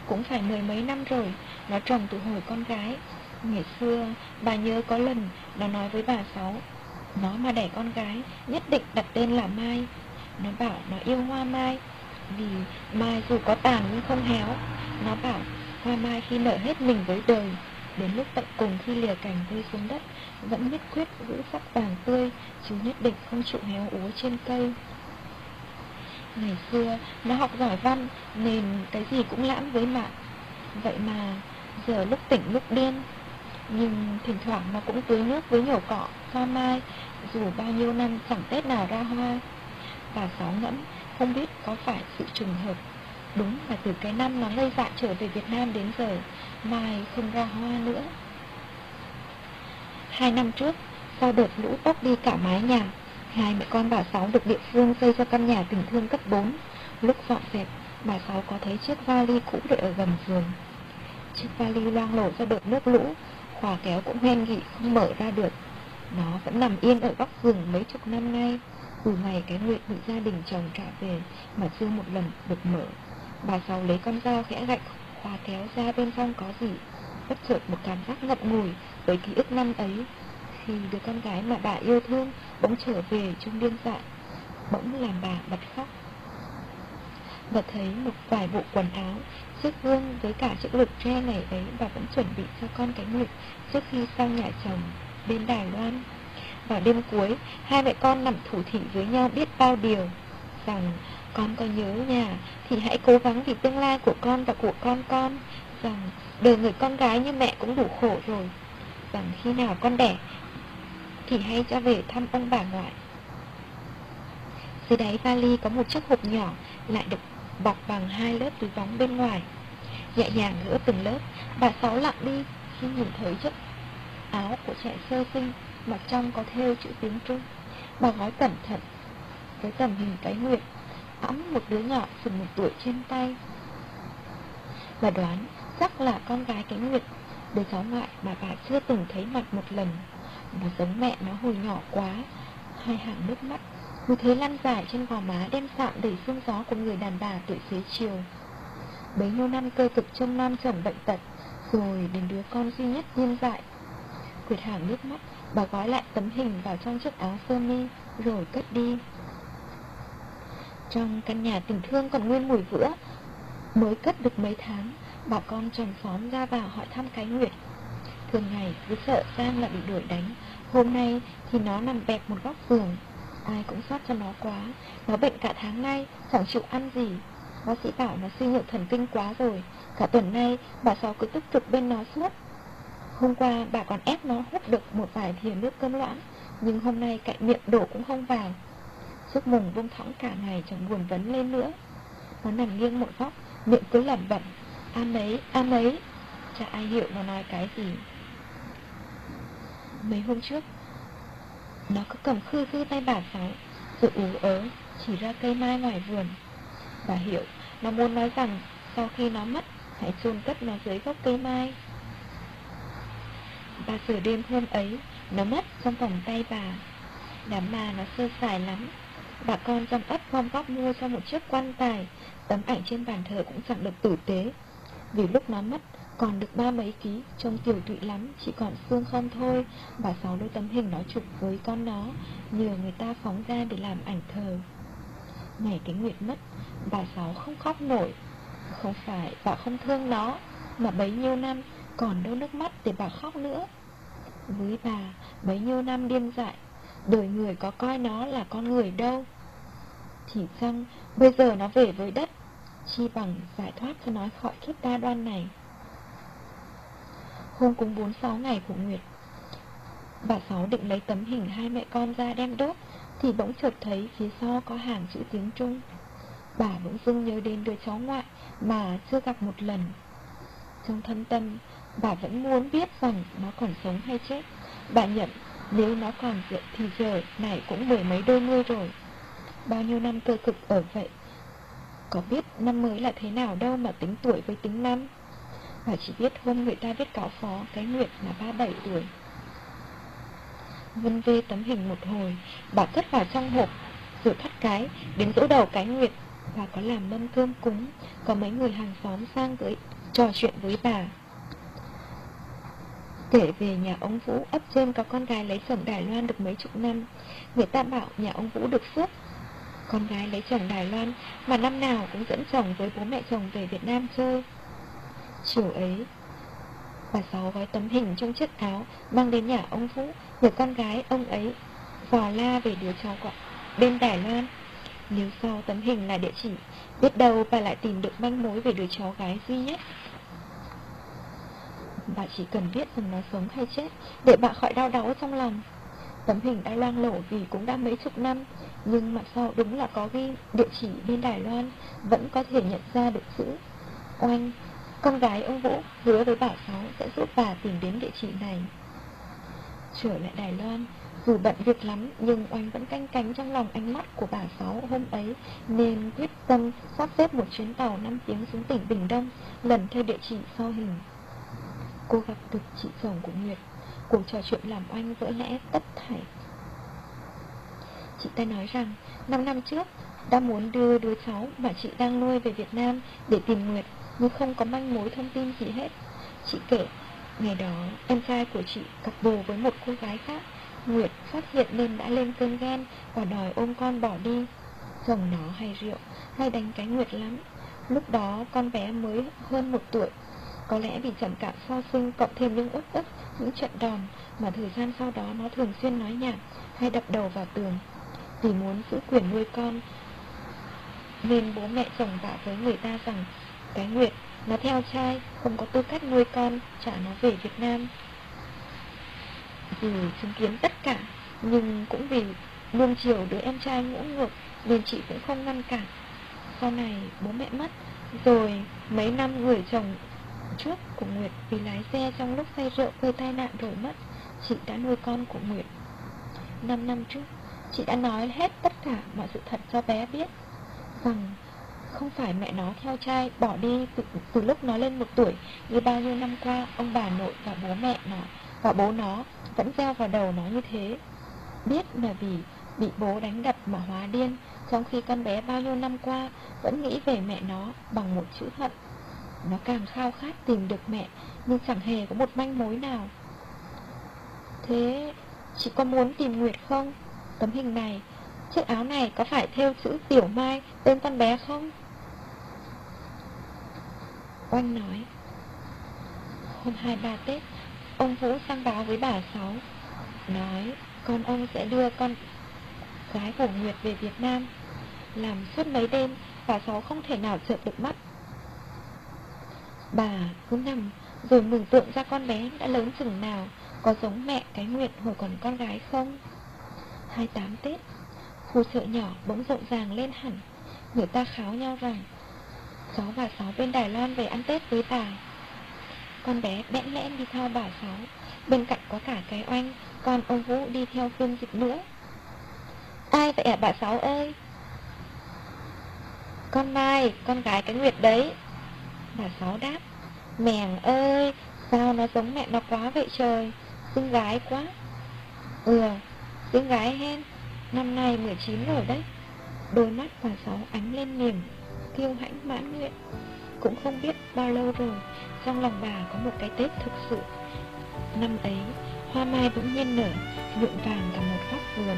cũng phải mười mấy năm rồi, nó trồng từ hồi con gái. Ngày xưa, bà nhớ có lần nó nói với bà Sáu, nó mà đẻ con gái nhất định đặt tên là Mai. Nó bảo nó yêu hoa mai, vì mai dù có tàn nhưng không héo. Nó bảo hoa mai khi nở hết mình với đời, đến lúc tận cùng khi lìa cành rơi xuống đất, vẫn nhất quyết giữ sắc vàng tươi, chứ nhất định không chịu héo úa trên cây. Ngày xưa, nó học giỏi văn, nên cái gì cũng lãm với mạng. Vậy mà, giờ lúc tỉnh lúc điên. Nhưng thỉnh thoảng nó cũng tưới nước với nhổ cọ, hoa mai, dù bao nhiêu năm chẳng Tết nào ra hoa. Bà Sáu ngẫm, không biết có phải sự trùng hợp. Đúng là từ cái năm nó ngây dại trở về Việt Nam đến giờ, mai không ra hoa nữa. Hai năm trước, sau đợt lũ tốc đi cả mái nhà, hai mẹ con bà Sáu được địa phương xây cho căn nhà tình thương cấp 4. Lúc dọn dẹp, bà Sáu có thấy chiếc vali cũ để ở gần giường. Chiếc vali loang lổ do đợt nước lũ, khóa kéo cũng hoen nghị không mở ra được. Nó vẫn nằm yên ở góc giường mấy chục năm nay, từ ngày, cái nguyện bị gia đình chồng trả về mà chưa một lần được mở. Bà Sáu lấy con dao khẽ gạch, khóa kéo ra bên trong có gì. Bất chợt một cảm giác ngậm ngùi với ký ức năm ấy khi đứa con gái mà bà yêu thương bỗng trở về trong điên dại, bỗng làm bà bật khóc và thấy một vài bộ quần áo, chiếc gương với cả chiếc lược tre ngày ấy bà vẫn chuẩn bị cho con cái nguyện trước khi sang nhà chồng bên Đài Loan vào đêm cuối hai mẹ con nằm thủ thị với nhau biết bao điều rằng con có nhớ nhà thì hãy cố gắng vì tương lai của con và của con con rằng đời người con gái như mẹ cũng đủ khổ rồi rằng khi nào con đẻ thì hãy cho về thăm ông bà ngoại. Dưới đáy vali có một chiếc hộp nhỏ lại được bọc bằng hai lớp túi bóng bên ngoài. Nhẹ nhàng gỡ từng lớp, bà Sáu lặng đi khi nhìn thấy chiếc áo của trẻ sơ sinh mặt trong có thêu chữ tiếng Trung. Bà gói cẩn thận với tầm hình cái nguyệt, ẵm một đứa nhỏ chừng một tuổi trên tay. Bà đoán chắc là con gái cái nguyệt, đứa cháu ngoại mà bà chưa từng thấy mặt một lần. Nó giống mẹ nó hồi nhỏ quá Hai hàng nước mắt Cứ thế lăn dài trên gò má đem sạm đầy sương gió của người đàn bà tuổi xế chiều Bấy nhiêu năm cơ cực trông non chồng bệnh tật Rồi đến đứa con duy nhất điên dại Quyệt hàng nước mắt Bà gói lại tấm hình vào trong chiếc áo sơ mi, Rồi cất đi. Trong căn nhà tình thương còn nguyên mùi vữa. Mới cất được mấy tháng, Bà con chồng xóm ra vào hỏi thăm cái Nguyệt. Thường ngày cứ sợ Sang là bị đuổi đánh. Hôm nay thì nó nằm bẹp một góc giường. Ai cũng xót cho nó quá. Nó bệnh cả tháng nay, Chẳng chịu ăn gì. Bác sĩ bảo nó suy nhược thần kinh quá rồi. Cả tuần nay, bà Sáu cứ tức trực bên nó suốt. Hôm qua bà còn ép nó hút được một vài thìa nước cơm loãng Nhưng hôm nay cạnh miệng đổ cũng không vào. Sức mùng vung thõng cả ngày chẳng buồn vấn lên nữa. Nó nằm nghiêng một góc Miệng cứ lẩm bẩm "A ấy, a ấy Chả ai hiểu nó nói cái gì. Mấy hôm trước Nó cứ cầm khư khư tay bà Sáu Rồi ú ớ Chỉ ra cây mai ngoài vườn. Bà hiểu Nó muốn nói rằng Sau khi nó mất Hãy chôn cất nó dưới gốc cây mai. Bà sửa đêm hôm ấy, Nó mất trong vòng tay bà. Đám ma nó sơ sài lắm. Bà con trong ấp gom góp mua cho một chiếc quan tài. Tấm ảnh trên bàn thờ cũng chẳng được tử tế. Vì lúc nó mất, còn được ba mấy ký, Trông tiểu tụy lắm, Chỉ còn xương không thôi. Bà Sáu đôi tấm hình nó chụp với con nó, Nhờ người ta phóng ra để làm ảnh thờ. Ngày cái Nguyệt mất, Bà Sáu không khóc nổi. Không phải bà không thương nó, Mà bấy nhiêu năm còn đâu nước mắt để bà khóc nữa Với bà Bấy nhiêu năm điên dại Đời người có coi nó là con người đâu Thì rằng Bây giờ nó về với đất Chi bằng giải thoát cho nó khỏi kiếp đa đoan này Hôm cúng 46 ngày của Nguyệt Bà Sáu định lấy tấm hình hai mẹ con ra đem đốt thì bỗng chợt thấy phía sau có hàng chữ tiếng Trung. Bà bỗng dưng nhớ đến đứa cháu ngoại mà chưa gặp một lần. Trong thân tâm, bà vẫn muốn biết rằng nó còn sống hay chết. Bà nhận nếu nó còn diện thì giờ này cũng mười mấy đôi mươi rồi. Bao nhiêu năm cơ cực ở vậy. Có biết năm mới là thế nào đâu mà tính tuổi với tính năm. Bà chỉ biết hôm người ta viết cáo phó cái Nguyệt là 37 tuổi. Vân vê tấm hình một hồi, bà cất vào trong hộp, rồi thắt cái, đến dỗ đầu cái Nguyệt. Bà có làm mâm cơm cúng, có mấy người hàng xóm sang tới trò chuyện với bà. Kể về nhà ông Vũ, ấp trên có con gái lấy chồng Đài Loan được mấy chục năm. Người ta bảo nhà ông Vũ được phước. Con gái lấy chồng Đài Loan mà năm nào cũng dẫn chồng với bố mẹ chồng về Việt Nam chơi. Chiều ấy, Bà Sáu gói tấm hình trong chiếc áo Mang đến nhà ông Vũ Nhờ con gái ông ấy Vò la về đứa cháu của bên Đài Loan. Nếu sau tấm hình là địa chỉ, Biết đâu bà lại tìm được manh mối về đứa cháu gái duy nhất. Bà chỉ cần biết rằng nó sống hay chết, Để bà khỏi đau đáu trong lòng. Tấm hình đã loang lổ vì cũng đã mấy chục năm, Nhưng mặt sau đúng là có ghi địa chỉ bên Đài Loan, Vẫn có thể nhận ra được chữ. Oanh, Con gái ông Vũ hứa với bà Sáu sẽ giúp bà tìm đến địa chỉ này. Trở lại Đài Loan, Dù bận việc lắm, nhưng Oanh vẫn canh cánh trong lòng ánh mắt của bà Sáu hôm ấy, Nên quyết tâm sắp xếp một chuyến tàu 5 tiếng xuống tỉnh Bình Đông, Lần theo địa chỉ sau hình. Cô gặp được chị chồng của Nguyệt. Cuộc trò chuyện làm oanh vỡ lẽ tất thảy. Chị ta nói rằng 5 năm trước, đã muốn đưa đứa cháu mà chị đang nuôi về Việt Nam để tìm Nguyệt, Nhưng không có manh mối thông tin gì hết. Chị kể, Ngày đó, em trai của chị cặp bồ với một cô gái khác. Nguyệt phát hiện nên đã lên cơn ghen Và đòi ôm con bỏ đi. Chồng nó hay rượu, Hay đánh cái Nguyệt lắm. Lúc đó, con bé mới hơn một tuổi có lẽ vì trầm cảm sau sinh cộng thêm những uất ức, những trận đòn mà thời gian sau đó nó thường xuyên nói nhảm hay đập đầu vào tường. Vì muốn giữ quyền nuôi con, nên bố mẹ chồng bảo với người ta rằng cái Nguyệt nó theo trai, không có tư cách nuôi con, trả nó về Việt Nam. vì chứng kiến tất cả, nhưng cũng vì nuông chiều đứa em trai ngỗ ngược nên chị cũng không ngăn cản. Sau này bố mẹ mất, rồi mấy năm gửi chồng trước của Nguyệt vì lái xe trong lúc say rượu gây tai nạn rồi mất. Chị đã nuôi con của Nguyệt Năm năm trước. Chị đã nói hết tất cả mọi sự thật cho bé biết Rằng không phải mẹ nó theo trai bỏ đi từ, từ lúc nó lên một tuổi Như bao nhiêu năm qua ông bà nội và bố mẹ nó Và bố nó vẫn gieo vào đầu nó như thế. Biết là vì bị bố đánh đập mà hóa điên Trong khi con bé bao nhiêu năm qua vẫn nghĩ về mẹ nó bằng một chữ hận nó càng khao khát tìm được mẹ, Nhưng chẳng hề có một manh mối nào Thế, chị có muốn tìm Nguyệt không? Tấm hình này, Chiếc áo này có phải theo chữ Tiểu Mai, Tên con bé không? Oanh nói, Hôm hai ba Tết, Ông Vũ sang báo với bà Sáu, Nói con ông sẽ đưa con gái của Nguyệt về Việt Nam Làm suốt mấy đêm, Bà Sáu không thể nào chợt được mắt Bà cứ nằm rồi mường tượng ra con bé đã lớn chừng nào Có giống mẹ cái Nguyệt hồi còn con gái không? 28 Tết Khu chợ nhỏ bỗng rộn ràng lên hẳn. Người ta kháo nhau rằng Cháu và Sáu bên Đài Loan về ăn Tết với bà. Con bé bẽn lẽn đi theo bà Sáu Bên cạnh có cả cái oanh Còn ông Vũ đi theo phương dịch nữa. Ai vậy ạ bà Sáu ơi? Con Mai, con gái cái Nguyệt đấy. Bà Sáu đáp Mèng ơi, Sao nó giống mẹ nó quá vậy trời? Xinh gái quá. Ừ Xinh gái hen, Năm nay 19 rồi đấy. Đôi mắt bà Sáu ánh lên niềm Kiêu hãnh mãn nguyện. Cũng không biết bao lâu rồi, Trong lòng bà có một cái Tết thực sự. Năm ấy, Hoa mai bỗng nhiên nở, Nhuộm vàng cả một góc vườn.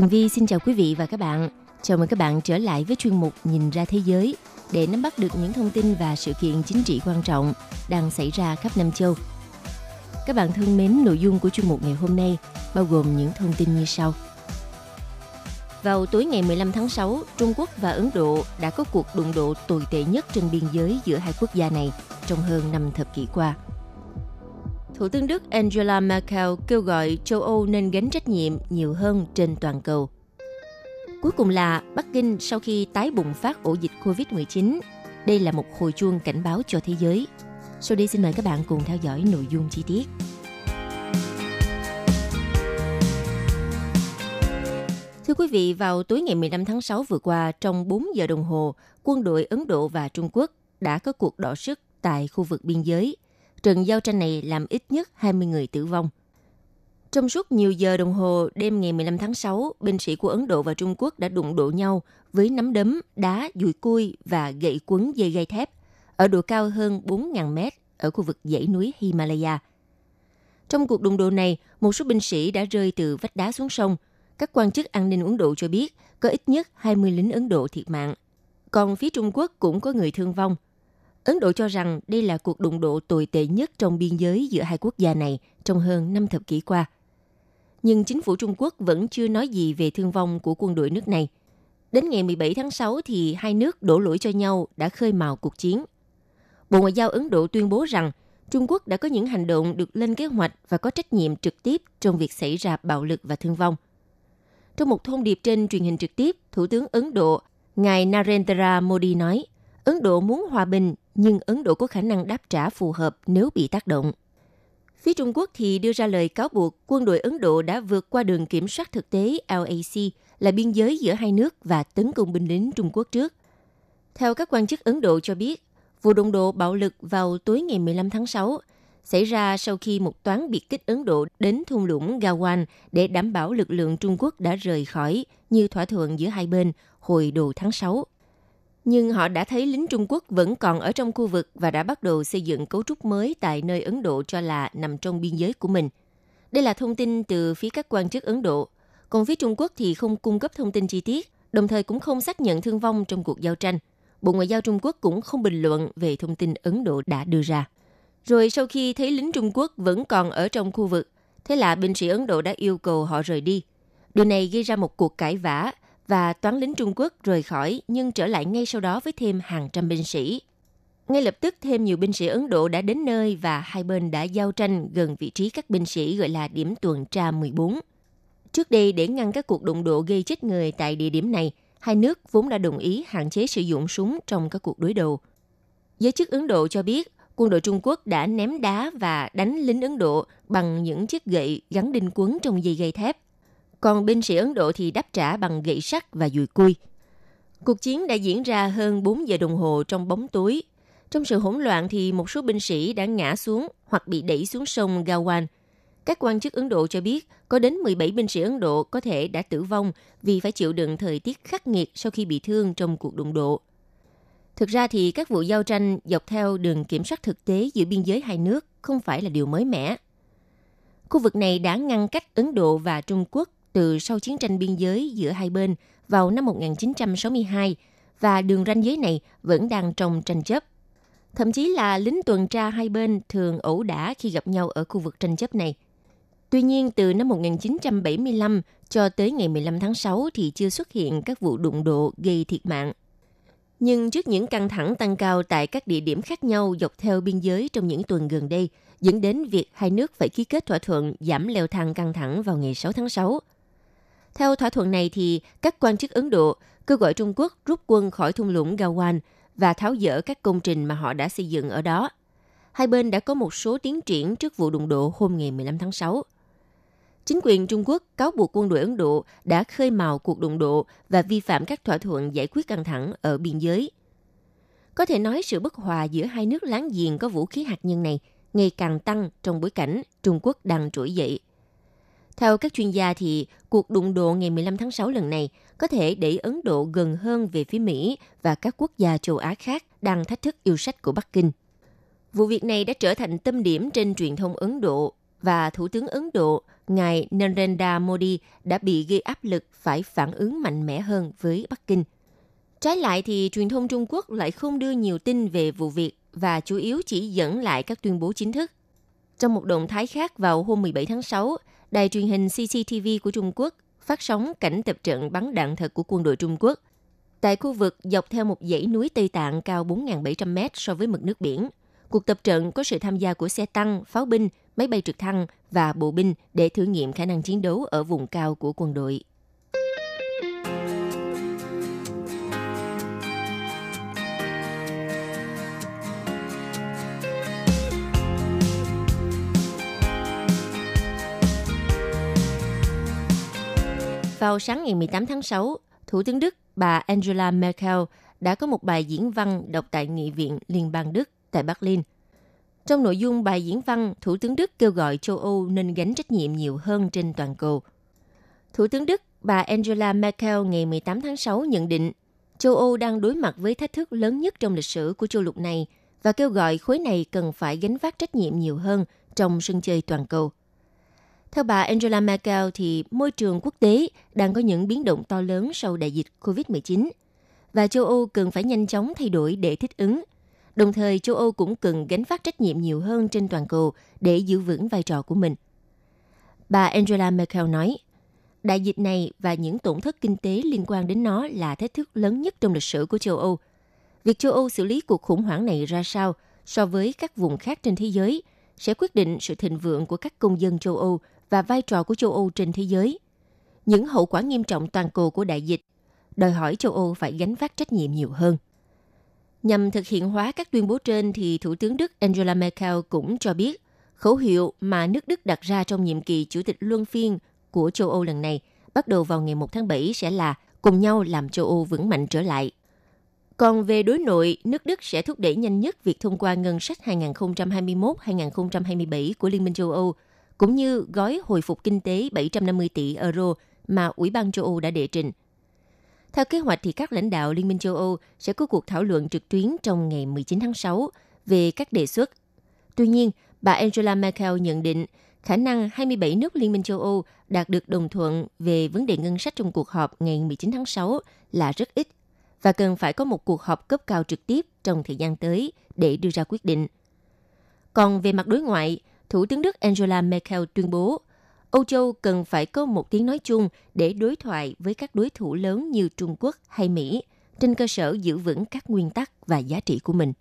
Tường Vi xin chào quý vị và các bạn. Chào mừng các bạn trở lại với chuyên mục Nhìn ra thế giới để nắm bắt được những thông tin và sự kiện chính trị quan trọng đang xảy ra khắp Nam châu. Các bạn thân mến, nội dung của chuyên mục ngày hôm nay bao gồm những thông tin như sau. Vào tối ngày 15 tháng 6, Trung Quốc và Ấn Độ đã có cuộc đụng độ tồi tệ nhất trên biên giới giữa hai quốc gia này trong hơn 5 thập kỷ qua. Thủ tướng Đức Angela Merkel kêu gọi châu Âu nên gánh trách nhiệm nhiều hơn trên toàn cầu. Cuối cùng là Bắc Kinh sau khi tái bùng phát ổ dịch COVID-19. Đây là một hồi chuông cảnh báo cho thế giới. Sau đây xin mời các bạn cùng theo dõi nội dung chi tiết. Thưa quý vị, vào tối ngày 15 tháng 6 vừa qua, trong 4 giờ đồng hồ, quân đội Ấn Độ và Trung Quốc đã có cuộc đọ sức tại khu vực biên giới – Trận giao tranh này làm ít nhất 20 người tử vong. Trong suốt nhiều giờ đồng hồ đêm ngày 15 tháng 6, binh sĩ của Ấn Độ và Trung Quốc đã đụng độ nhau với nắm đấm, đá, dùi cui và gậy quấn dây gai thép ở độ cao hơn 4.000 mét ở khu vực dãy núi Himalaya. Trong cuộc đụng độ này, một số binh sĩ đã rơi từ vách đá xuống sông. Các quan chức an ninh Ấn Độ cho biết có ít nhất 20 lính Ấn Độ thiệt mạng. Còn phía Trung Quốc cũng có người thương vong – Ấn Độ cho rằng đây là cuộc đụng độ tồi tệ nhất trong biên giới giữa hai quốc gia này trong hơn 5 thập kỷ qua. Nhưng chính phủ Trung Quốc vẫn chưa nói gì về thương vong của quân đội nước này. Đến ngày 17 tháng 6 thì hai nước đổ lỗi cho nhau đã khơi mào cuộc chiến. Bộ Ngoại giao Ấn Độ tuyên bố rằng Trung Quốc đã có những hành động được lên kế hoạch và có trách nhiệm trực tiếp trong việc xảy ra bạo lực và thương vong. Trong một thông điệp trên truyền hình trực tiếp, Thủ tướng Ấn Độ, ngài Narendra Modi nói, Ấn Độ muốn hòa bình nhưng Ấn Độ có khả năng đáp trả phù hợp nếu bị tác động. Phía Trung Quốc thì đưa ra lời cáo buộc quân đội Ấn Độ đã vượt qua đường kiểm soát thực tế LAC là biên giới giữa hai nước và tấn công binh lính Trung Quốc trước. Theo các quan chức Ấn Độ cho biết, vụ đụng độ bạo lực vào tối ngày 15 tháng 6 xảy ra sau khi một toán biệt kích Ấn Độ đến thung lũng Gawan để đảm bảo lực lượng Trung Quốc đã rời khỏi như thỏa thuận giữa hai bên hồi đầu tháng 6 nhưng họ đã thấy lính Trung Quốc vẫn còn ở trong khu vực và đã bắt đầu xây dựng cấu trúc mới tại nơi Ấn Độ cho là nằm trong biên giới của mình. Đây là thông tin từ phía các quan chức Ấn Độ. Còn phía Trung Quốc thì không cung cấp thông tin chi tiết, đồng thời cũng không xác nhận thương vong trong cuộc giao tranh. Bộ Ngoại giao Trung Quốc cũng không bình luận về thông tin Ấn Độ đã đưa ra. Rồi sau khi thấy lính Trung Quốc vẫn còn ở trong khu vực, thế là binh sĩ Ấn Độ đã yêu cầu họ rời đi. Điều này gây ra một cuộc cãi vã và toán lính Trung Quốc rời khỏi nhưng trở lại ngay sau đó với thêm hàng trăm binh sĩ. Ngay lập tức thêm nhiều binh sĩ Ấn Độ đã đến nơi và hai bên đã giao tranh gần vị trí các binh sĩ gọi là điểm tuần tra 14. Trước đây để ngăn các cuộc đụng độ gây chết người tại địa điểm này, hai nước vốn đã đồng ý hạn chế sử dụng súng trong các cuộc đối đầu. Giới chức Ấn Độ cho biết quân đội Trung Quốc đã ném đá và đánh lính Ấn Độ bằng những chiếc gậy gắn đinh quấn trong dây gây thép còn binh sĩ Ấn Độ thì đáp trả bằng gậy sắt và dùi cui. Cuộc chiến đã diễn ra hơn 4 giờ đồng hồ trong bóng tối. Trong sự hỗn loạn thì một số binh sĩ đã ngã xuống hoặc bị đẩy xuống sông Gawan. Các quan chức Ấn Độ cho biết có đến 17 binh sĩ Ấn Độ có thể đã tử vong vì phải chịu đựng thời tiết khắc nghiệt sau khi bị thương trong cuộc đụng độ. Thực ra thì các vụ giao tranh dọc theo đường kiểm soát thực tế giữa biên giới hai nước không phải là điều mới mẻ. Khu vực này đã ngăn cách Ấn Độ và Trung Quốc từ sau chiến tranh biên giới giữa hai bên vào năm 1962 và đường ranh giới này vẫn đang trong tranh chấp. Thậm chí là lính tuần tra hai bên thường ẩu đả khi gặp nhau ở khu vực tranh chấp này. Tuy nhiên, từ năm 1975 cho tới ngày 15 tháng 6 thì chưa xuất hiện các vụ đụng độ gây thiệt mạng. Nhưng trước những căng thẳng tăng cao tại các địa điểm khác nhau dọc theo biên giới trong những tuần gần đây, dẫn đến việc hai nước phải ký kết thỏa thuận giảm leo thang căng thẳng vào ngày 6 tháng 6. Theo thỏa thuận này thì các quan chức Ấn Độ kêu gọi Trung Quốc rút quân khỏi thung lũng Gawan và tháo dỡ các công trình mà họ đã xây dựng ở đó. Hai bên đã có một số tiến triển trước vụ đụng độ hôm ngày 15 tháng 6. Chính quyền Trung Quốc cáo buộc quân đội Ấn Độ đã khơi mào cuộc đụng độ và vi phạm các thỏa thuận giải quyết căng thẳng ở biên giới. Có thể nói sự bất hòa giữa hai nước láng giềng có vũ khí hạt nhân này ngày càng tăng trong bối cảnh Trung Quốc đang trỗi dậy. Theo các chuyên gia thì cuộc đụng độ ngày 15 tháng 6 lần này có thể đẩy Ấn Độ gần hơn về phía Mỹ và các quốc gia châu Á khác đang thách thức yêu sách của Bắc Kinh. Vụ việc này đã trở thành tâm điểm trên truyền thông Ấn Độ và Thủ tướng Ấn Độ, ngài Narendra Modi đã bị gây áp lực phải phản ứng mạnh mẽ hơn với Bắc Kinh. Trái lại thì truyền thông Trung Quốc lại không đưa nhiều tin về vụ việc và chủ yếu chỉ dẫn lại các tuyên bố chính thức. Trong một động thái khác vào hôm 17 tháng 6, đài truyền hình CCTV của Trung Quốc phát sóng cảnh tập trận bắn đạn thật của quân đội Trung Quốc tại khu vực dọc theo một dãy núi Tây Tạng cao 4.700 mét so với mực nước biển. Cuộc tập trận có sự tham gia của xe tăng, pháo binh, máy bay trực thăng và bộ binh để thử nghiệm khả năng chiến đấu ở vùng cao của quân đội. Vào sáng ngày 18 tháng 6, Thủ tướng Đức bà Angela Merkel đã có một bài diễn văn đọc tại Nghị viện Liên bang Đức tại Berlin. Trong nội dung bài diễn văn, Thủ tướng Đức kêu gọi châu Âu nên gánh trách nhiệm nhiều hơn trên toàn cầu. Thủ tướng Đức bà Angela Merkel ngày 18 tháng 6 nhận định châu Âu đang đối mặt với thách thức lớn nhất trong lịch sử của châu lục này và kêu gọi khối này cần phải gánh vác trách nhiệm nhiều hơn trong sân chơi toàn cầu. Theo bà Angela Merkel thì môi trường quốc tế đang có những biến động to lớn sau đại dịch COVID-19 và châu Âu cần phải nhanh chóng thay đổi để thích ứng. Đồng thời, châu Âu cũng cần gánh vác trách nhiệm nhiều hơn trên toàn cầu để giữ vững vai trò của mình. Bà Angela Merkel nói, đại dịch này và những tổn thất kinh tế liên quan đến nó là thách thức lớn nhất trong lịch sử của châu Âu. Việc châu Âu xử lý cuộc khủng hoảng này ra sao so với các vùng khác trên thế giới sẽ quyết định sự thịnh vượng của các công dân châu Âu và vai trò của châu Âu trên thế giới. Những hậu quả nghiêm trọng toàn cầu của đại dịch đòi hỏi châu Âu phải gánh vác trách nhiệm nhiều hơn. Nhằm thực hiện hóa các tuyên bố trên thì Thủ tướng Đức Angela Merkel cũng cho biết khẩu hiệu mà nước Đức đặt ra trong nhiệm kỳ chủ tịch luân phiên của châu Âu lần này bắt đầu vào ngày 1 tháng 7 sẽ là cùng nhau làm châu Âu vững mạnh trở lại. Còn về đối nội, nước Đức sẽ thúc đẩy nhanh nhất việc thông qua ngân sách 2021-2027 của Liên minh châu Âu – cũng như gói hồi phục kinh tế 750 tỷ euro mà Ủy ban châu Âu đã đệ trình. Theo kế hoạch thì các lãnh đạo Liên minh châu Âu sẽ có cuộc thảo luận trực tuyến trong ngày 19 tháng 6 về các đề xuất. Tuy nhiên, bà Angela Merkel nhận định khả năng 27 nước Liên minh châu Âu đạt được đồng thuận về vấn đề ngân sách trong cuộc họp ngày 19 tháng 6 là rất ít và cần phải có một cuộc họp cấp cao trực tiếp trong thời gian tới để đưa ra quyết định. Còn về mặt đối ngoại, Thủ tướng Đức Angela Merkel tuyên bố, Âu Châu cần phải có một tiếng nói chung để đối thoại với các đối thủ lớn như Trung Quốc hay Mỹ trên cơ sở giữ vững các nguyên tắc và giá trị của mình.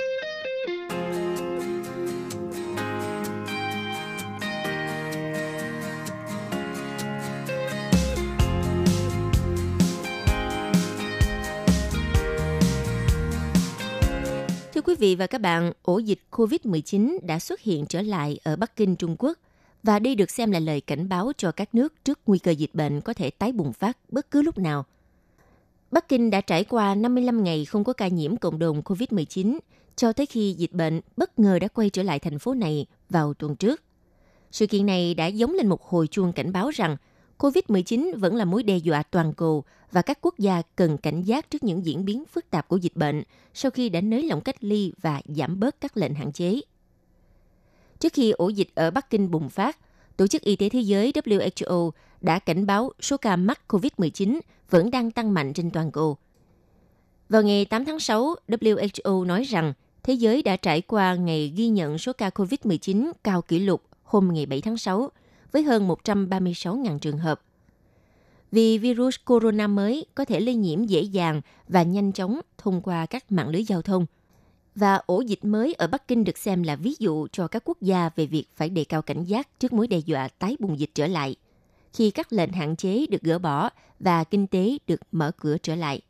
Thưa quý vị và các bạn, ổ dịch COVID-19 đã xuất hiện trở lại ở Bắc Kinh, Trung Quốc và đây được xem là lời cảnh báo cho các nước trước nguy cơ dịch bệnh có thể tái bùng phát bất cứ lúc nào. Bắc Kinh đã trải qua 55 ngày không có ca nhiễm cộng đồng COVID-19 cho tới khi dịch bệnh bất ngờ đã quay trở lại thành phố này vào tuần trước. Sự kiện này đã giống lên một hồi chuông cảnh báo rằng COVID-19 vẫn là mối đe dọa toàn cầu và các quốc gia cần cảnh giác trước những diễn biến phức tạp của dịch bệnh sau khi đã nới lỏng cách ly và giảm bớt các lệnh hạn chế. Trước khi ổ dịch ở Bắc Kinh bùng phát, Tổ chức Y tế Thế giới WHO đã cảnh báo số ca mắc COVID-19 vẫn đang tăng mạnh trên toàn cầu. Vào ngày 8 tháng 6, WHO nói rằng thế giới đã trải qua ngày ghi nhận số ca COVID-19 cao kỷ lục hôm ngày 7 tháng 6 với hơn 136.000 trường hợp. Vì virus corona mới có thể lây nhiễm dễ dàng và nhanh chóng thông qua các mạng lưới giao thông. Và ổ dịch mới ở Bắc Kinh được xem là ví dụ cho các quốc gia về việc phải đề cao cảnh giác trước mối đe dọa tái bùng dịch trở lại, khi các lệnh hạn chế được gỡ bỏ và kinh tế được mở cửa trở lại.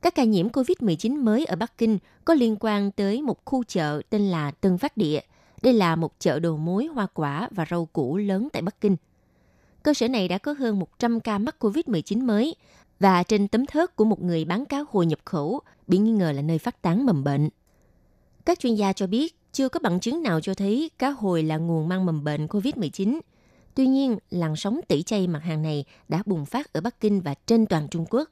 Các ca nhiễm COVID-19 mới ở Bắc Kinh có liên quan tới một khu chợ tên là Tân Phát Địa – đây là một chợ đồ mối hoa quả và rau củ lớn tại Bắc Kinh. cơ sở này đã có hơn 100 ca mắc COVID-19 mới và trên tấm thớt của một người bán cá hồi nhập khẩu bị nghi ngờ là nơi phát tán mầm bệnh. Các chuyên gia cho biết chưa có bằng chứng nào cho thấy cá hồi là nguồn mang mầm bệnh COVID-19. Tuy nhiên, làn sóng tẩy chay mặt hàng này đã bùng phát ở Bắc Kinh và trên toàn Trung Quốc.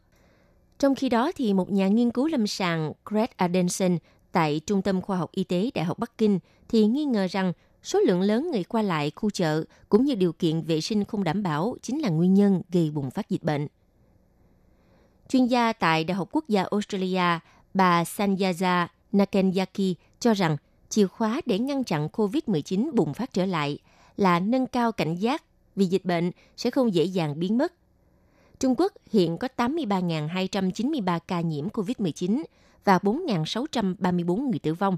Trong khi đó, thì một nhà nghiên cứu lâm sàng Greg Adenson tại Trung tâm Khoa học Y tế Đại học Bắc Kinh thì nghi ngờ rằng số lượng lớn người qua lại khu chợ cũng như điều kiện vệ sinh không đảm bảo chính là nguyên nhân gây bùng phát dịch bệnh. Chuyên gia tại Đại học Quốc gia Australia, bà Sanyaza Nakanyaki cho rằng chìa khóa để ngăn chặn COVID-19 bùng phát trở lại là nâng cao cảnh giác vì dịch bệnh sẽ không dễ dàng biến mất. Trung Quốc hiện có 83.293 ca nhiễm COVID-19 và 4.634 người tử vong.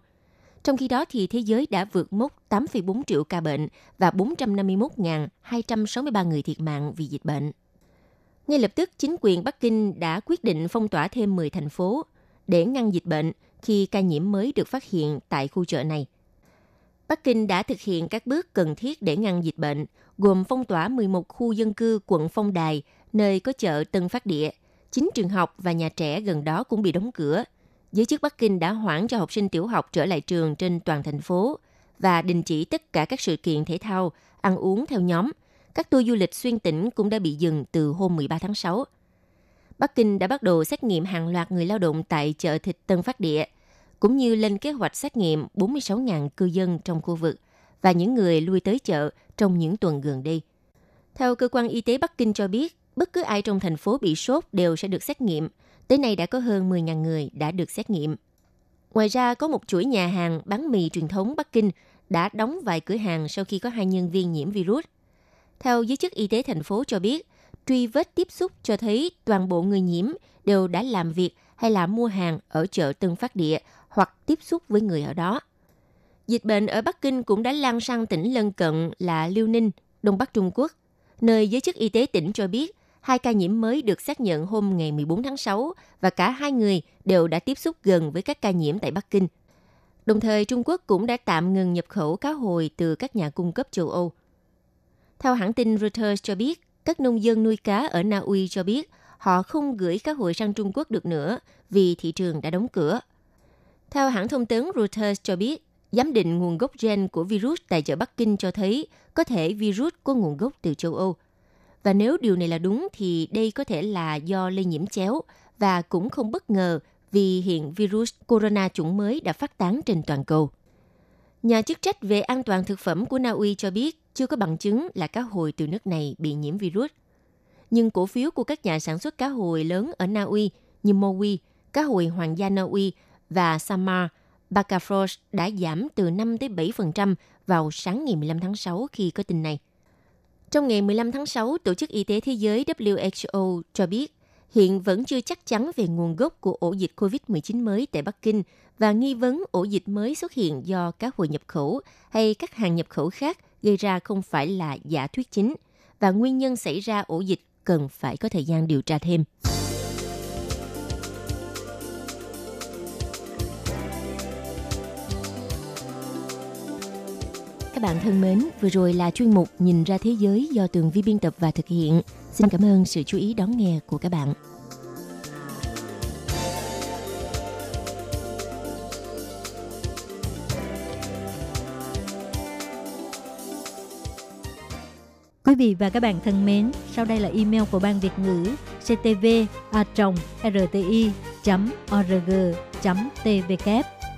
Trong khi đó thì thế giới đã vượt mốc 8,4 triệu ca bệnh và 451.263 người thiệt mạng vì dịch bệnh. Ngay lập tức, chính quyền Bắc Kinh đã quyết định phong tỏa thêm 10 thành phố để ngăn dịch bệnh khi ca nhiễm mới được phát hiện tại khu chợ này. Bắc Kinh đã thực hiện các bước cần thiết để ngăn dịch bệnh, gồm phong tỏa 11 khu dân cư quận Phong Đài, nơi có chợ Tân Phát Địa. 9 trường học và nhà trẻ gần đó cũng bị đóng cửa. Giới chức Bắc Kinh đã hoãn cho học sinh tiểu học trở lại trường trên toàn thành phố và đình chỉ tất cả các sự kiện thể thao, ăn uống theo nhóm. Các tour du lịch xuyên tỉnh cũng đã bị dừng từ hôm 13 tháng 6. Bắc Kinh đã bắt đầu xét nghiệm hàng loạt người lao động tại chợ thịt Tân Phát Địa, cũng như lên kế hoạch xét nghiệm 46.000 cư dân trong khu vực và những người lui tới chợ trong những tuần gần đây. Theo cơ quan y tế Bắc Kinh cho biết, bất cứ ai trong thành phố bị sốt đều sẽ được xét nghiệm. Tới nay đã có hơn 10.000 người đã được xét nghiệm. Ngoài ra, có một chuỗi nhà hàng bán mì truyền thống Bắc Kinh đã đóng vài cửa hàng sau khi có hai nhân viên nhiễm virus. Theo giới chức y tế thành phố cho biết, truy vết tiếp xúc cho thấy toàn bộ người nhiễm đều đã làm việc hay là mua hàng ở chợ Tân Phát Địa hoặc tiếp xúc với người ở đó. Dịch bệnh ở Bắc Kinh cũng đã lan sang tỉnh lân cận là Liêu Ninh, Đông Bắc Trung Quốc, nơi giới chức y tế tỉnh cho biết hai ca nhiễm mới được xác nhận hôm ngày 14 tháng 6 và cả hai người đều đã tiếp xúc gần với các ca nhiễm tại Bắc Kinh. Đồng thời, Trung Quốc cũng đã tạm ngừng nhập khẩu cá hồi từ các nhà cung cấp châu Âu. Theo hãng tin Reuters cho biết, các nông dân nuôi cá ở Na Uy cho biết họ không gửi cá hồi sang Trung Quốc được nữa vì thị trường đã đóng cửa. Theo hãng thông tấn Reuters cho biết, giám định nguồn gốc gen của virus tại chợ Bắc Kinh cho thấy có thể virus có nguồn gốc từ châu Âu. Và nếu điều này là đúng thì đây có thể là do lây nhiễm chéo và cũng không bất ngờ vì hiện virus corona chủng mới đã phát tán trên toàn cầu. Nhà chức trách về an toàn thực phẩm của Na Uy cho biết chưa có bằng chứng là cá hồi từ nước này bị nhiễm virus. Nhưng cổ phiếu của các nhà sản xuất cá hồi lớn ở Na Uy như Mowi, cá hồi hoàng gia Na Uy và Samar, Bacafrost đã giảm từ 5 tới 7% vào sáng ngày 15 tháng 6 khi có tin này. Trong ngày 15 tháng 6, Tổ chức Y tế Thế giới WHO cho biết hiện vẫn chưa chắc chắn về nguồn gốc của ổ dịch COVID-19 mới tại Bắc Kinh và nghi vấn ổ dịch mới xuất hiện do các hồi nhập khẩu hay các hàng nhập khẩu khác gây ra không phải là giả thuyết chính và nguyên nhân xảy ra ổ dịch cần phải có thời gian điều tra thêm. Các bạn thân mến, vừa rồi là chuyên mục Nhìn ra thế giới do Tường Vi biên tập và thực hiện. Xin cảm ơn sự chú ý đón nghe của các bạn. Quý vị và các bạn thân mến, sau đây là email của Ban Việt ngữ ctv a rti org tvk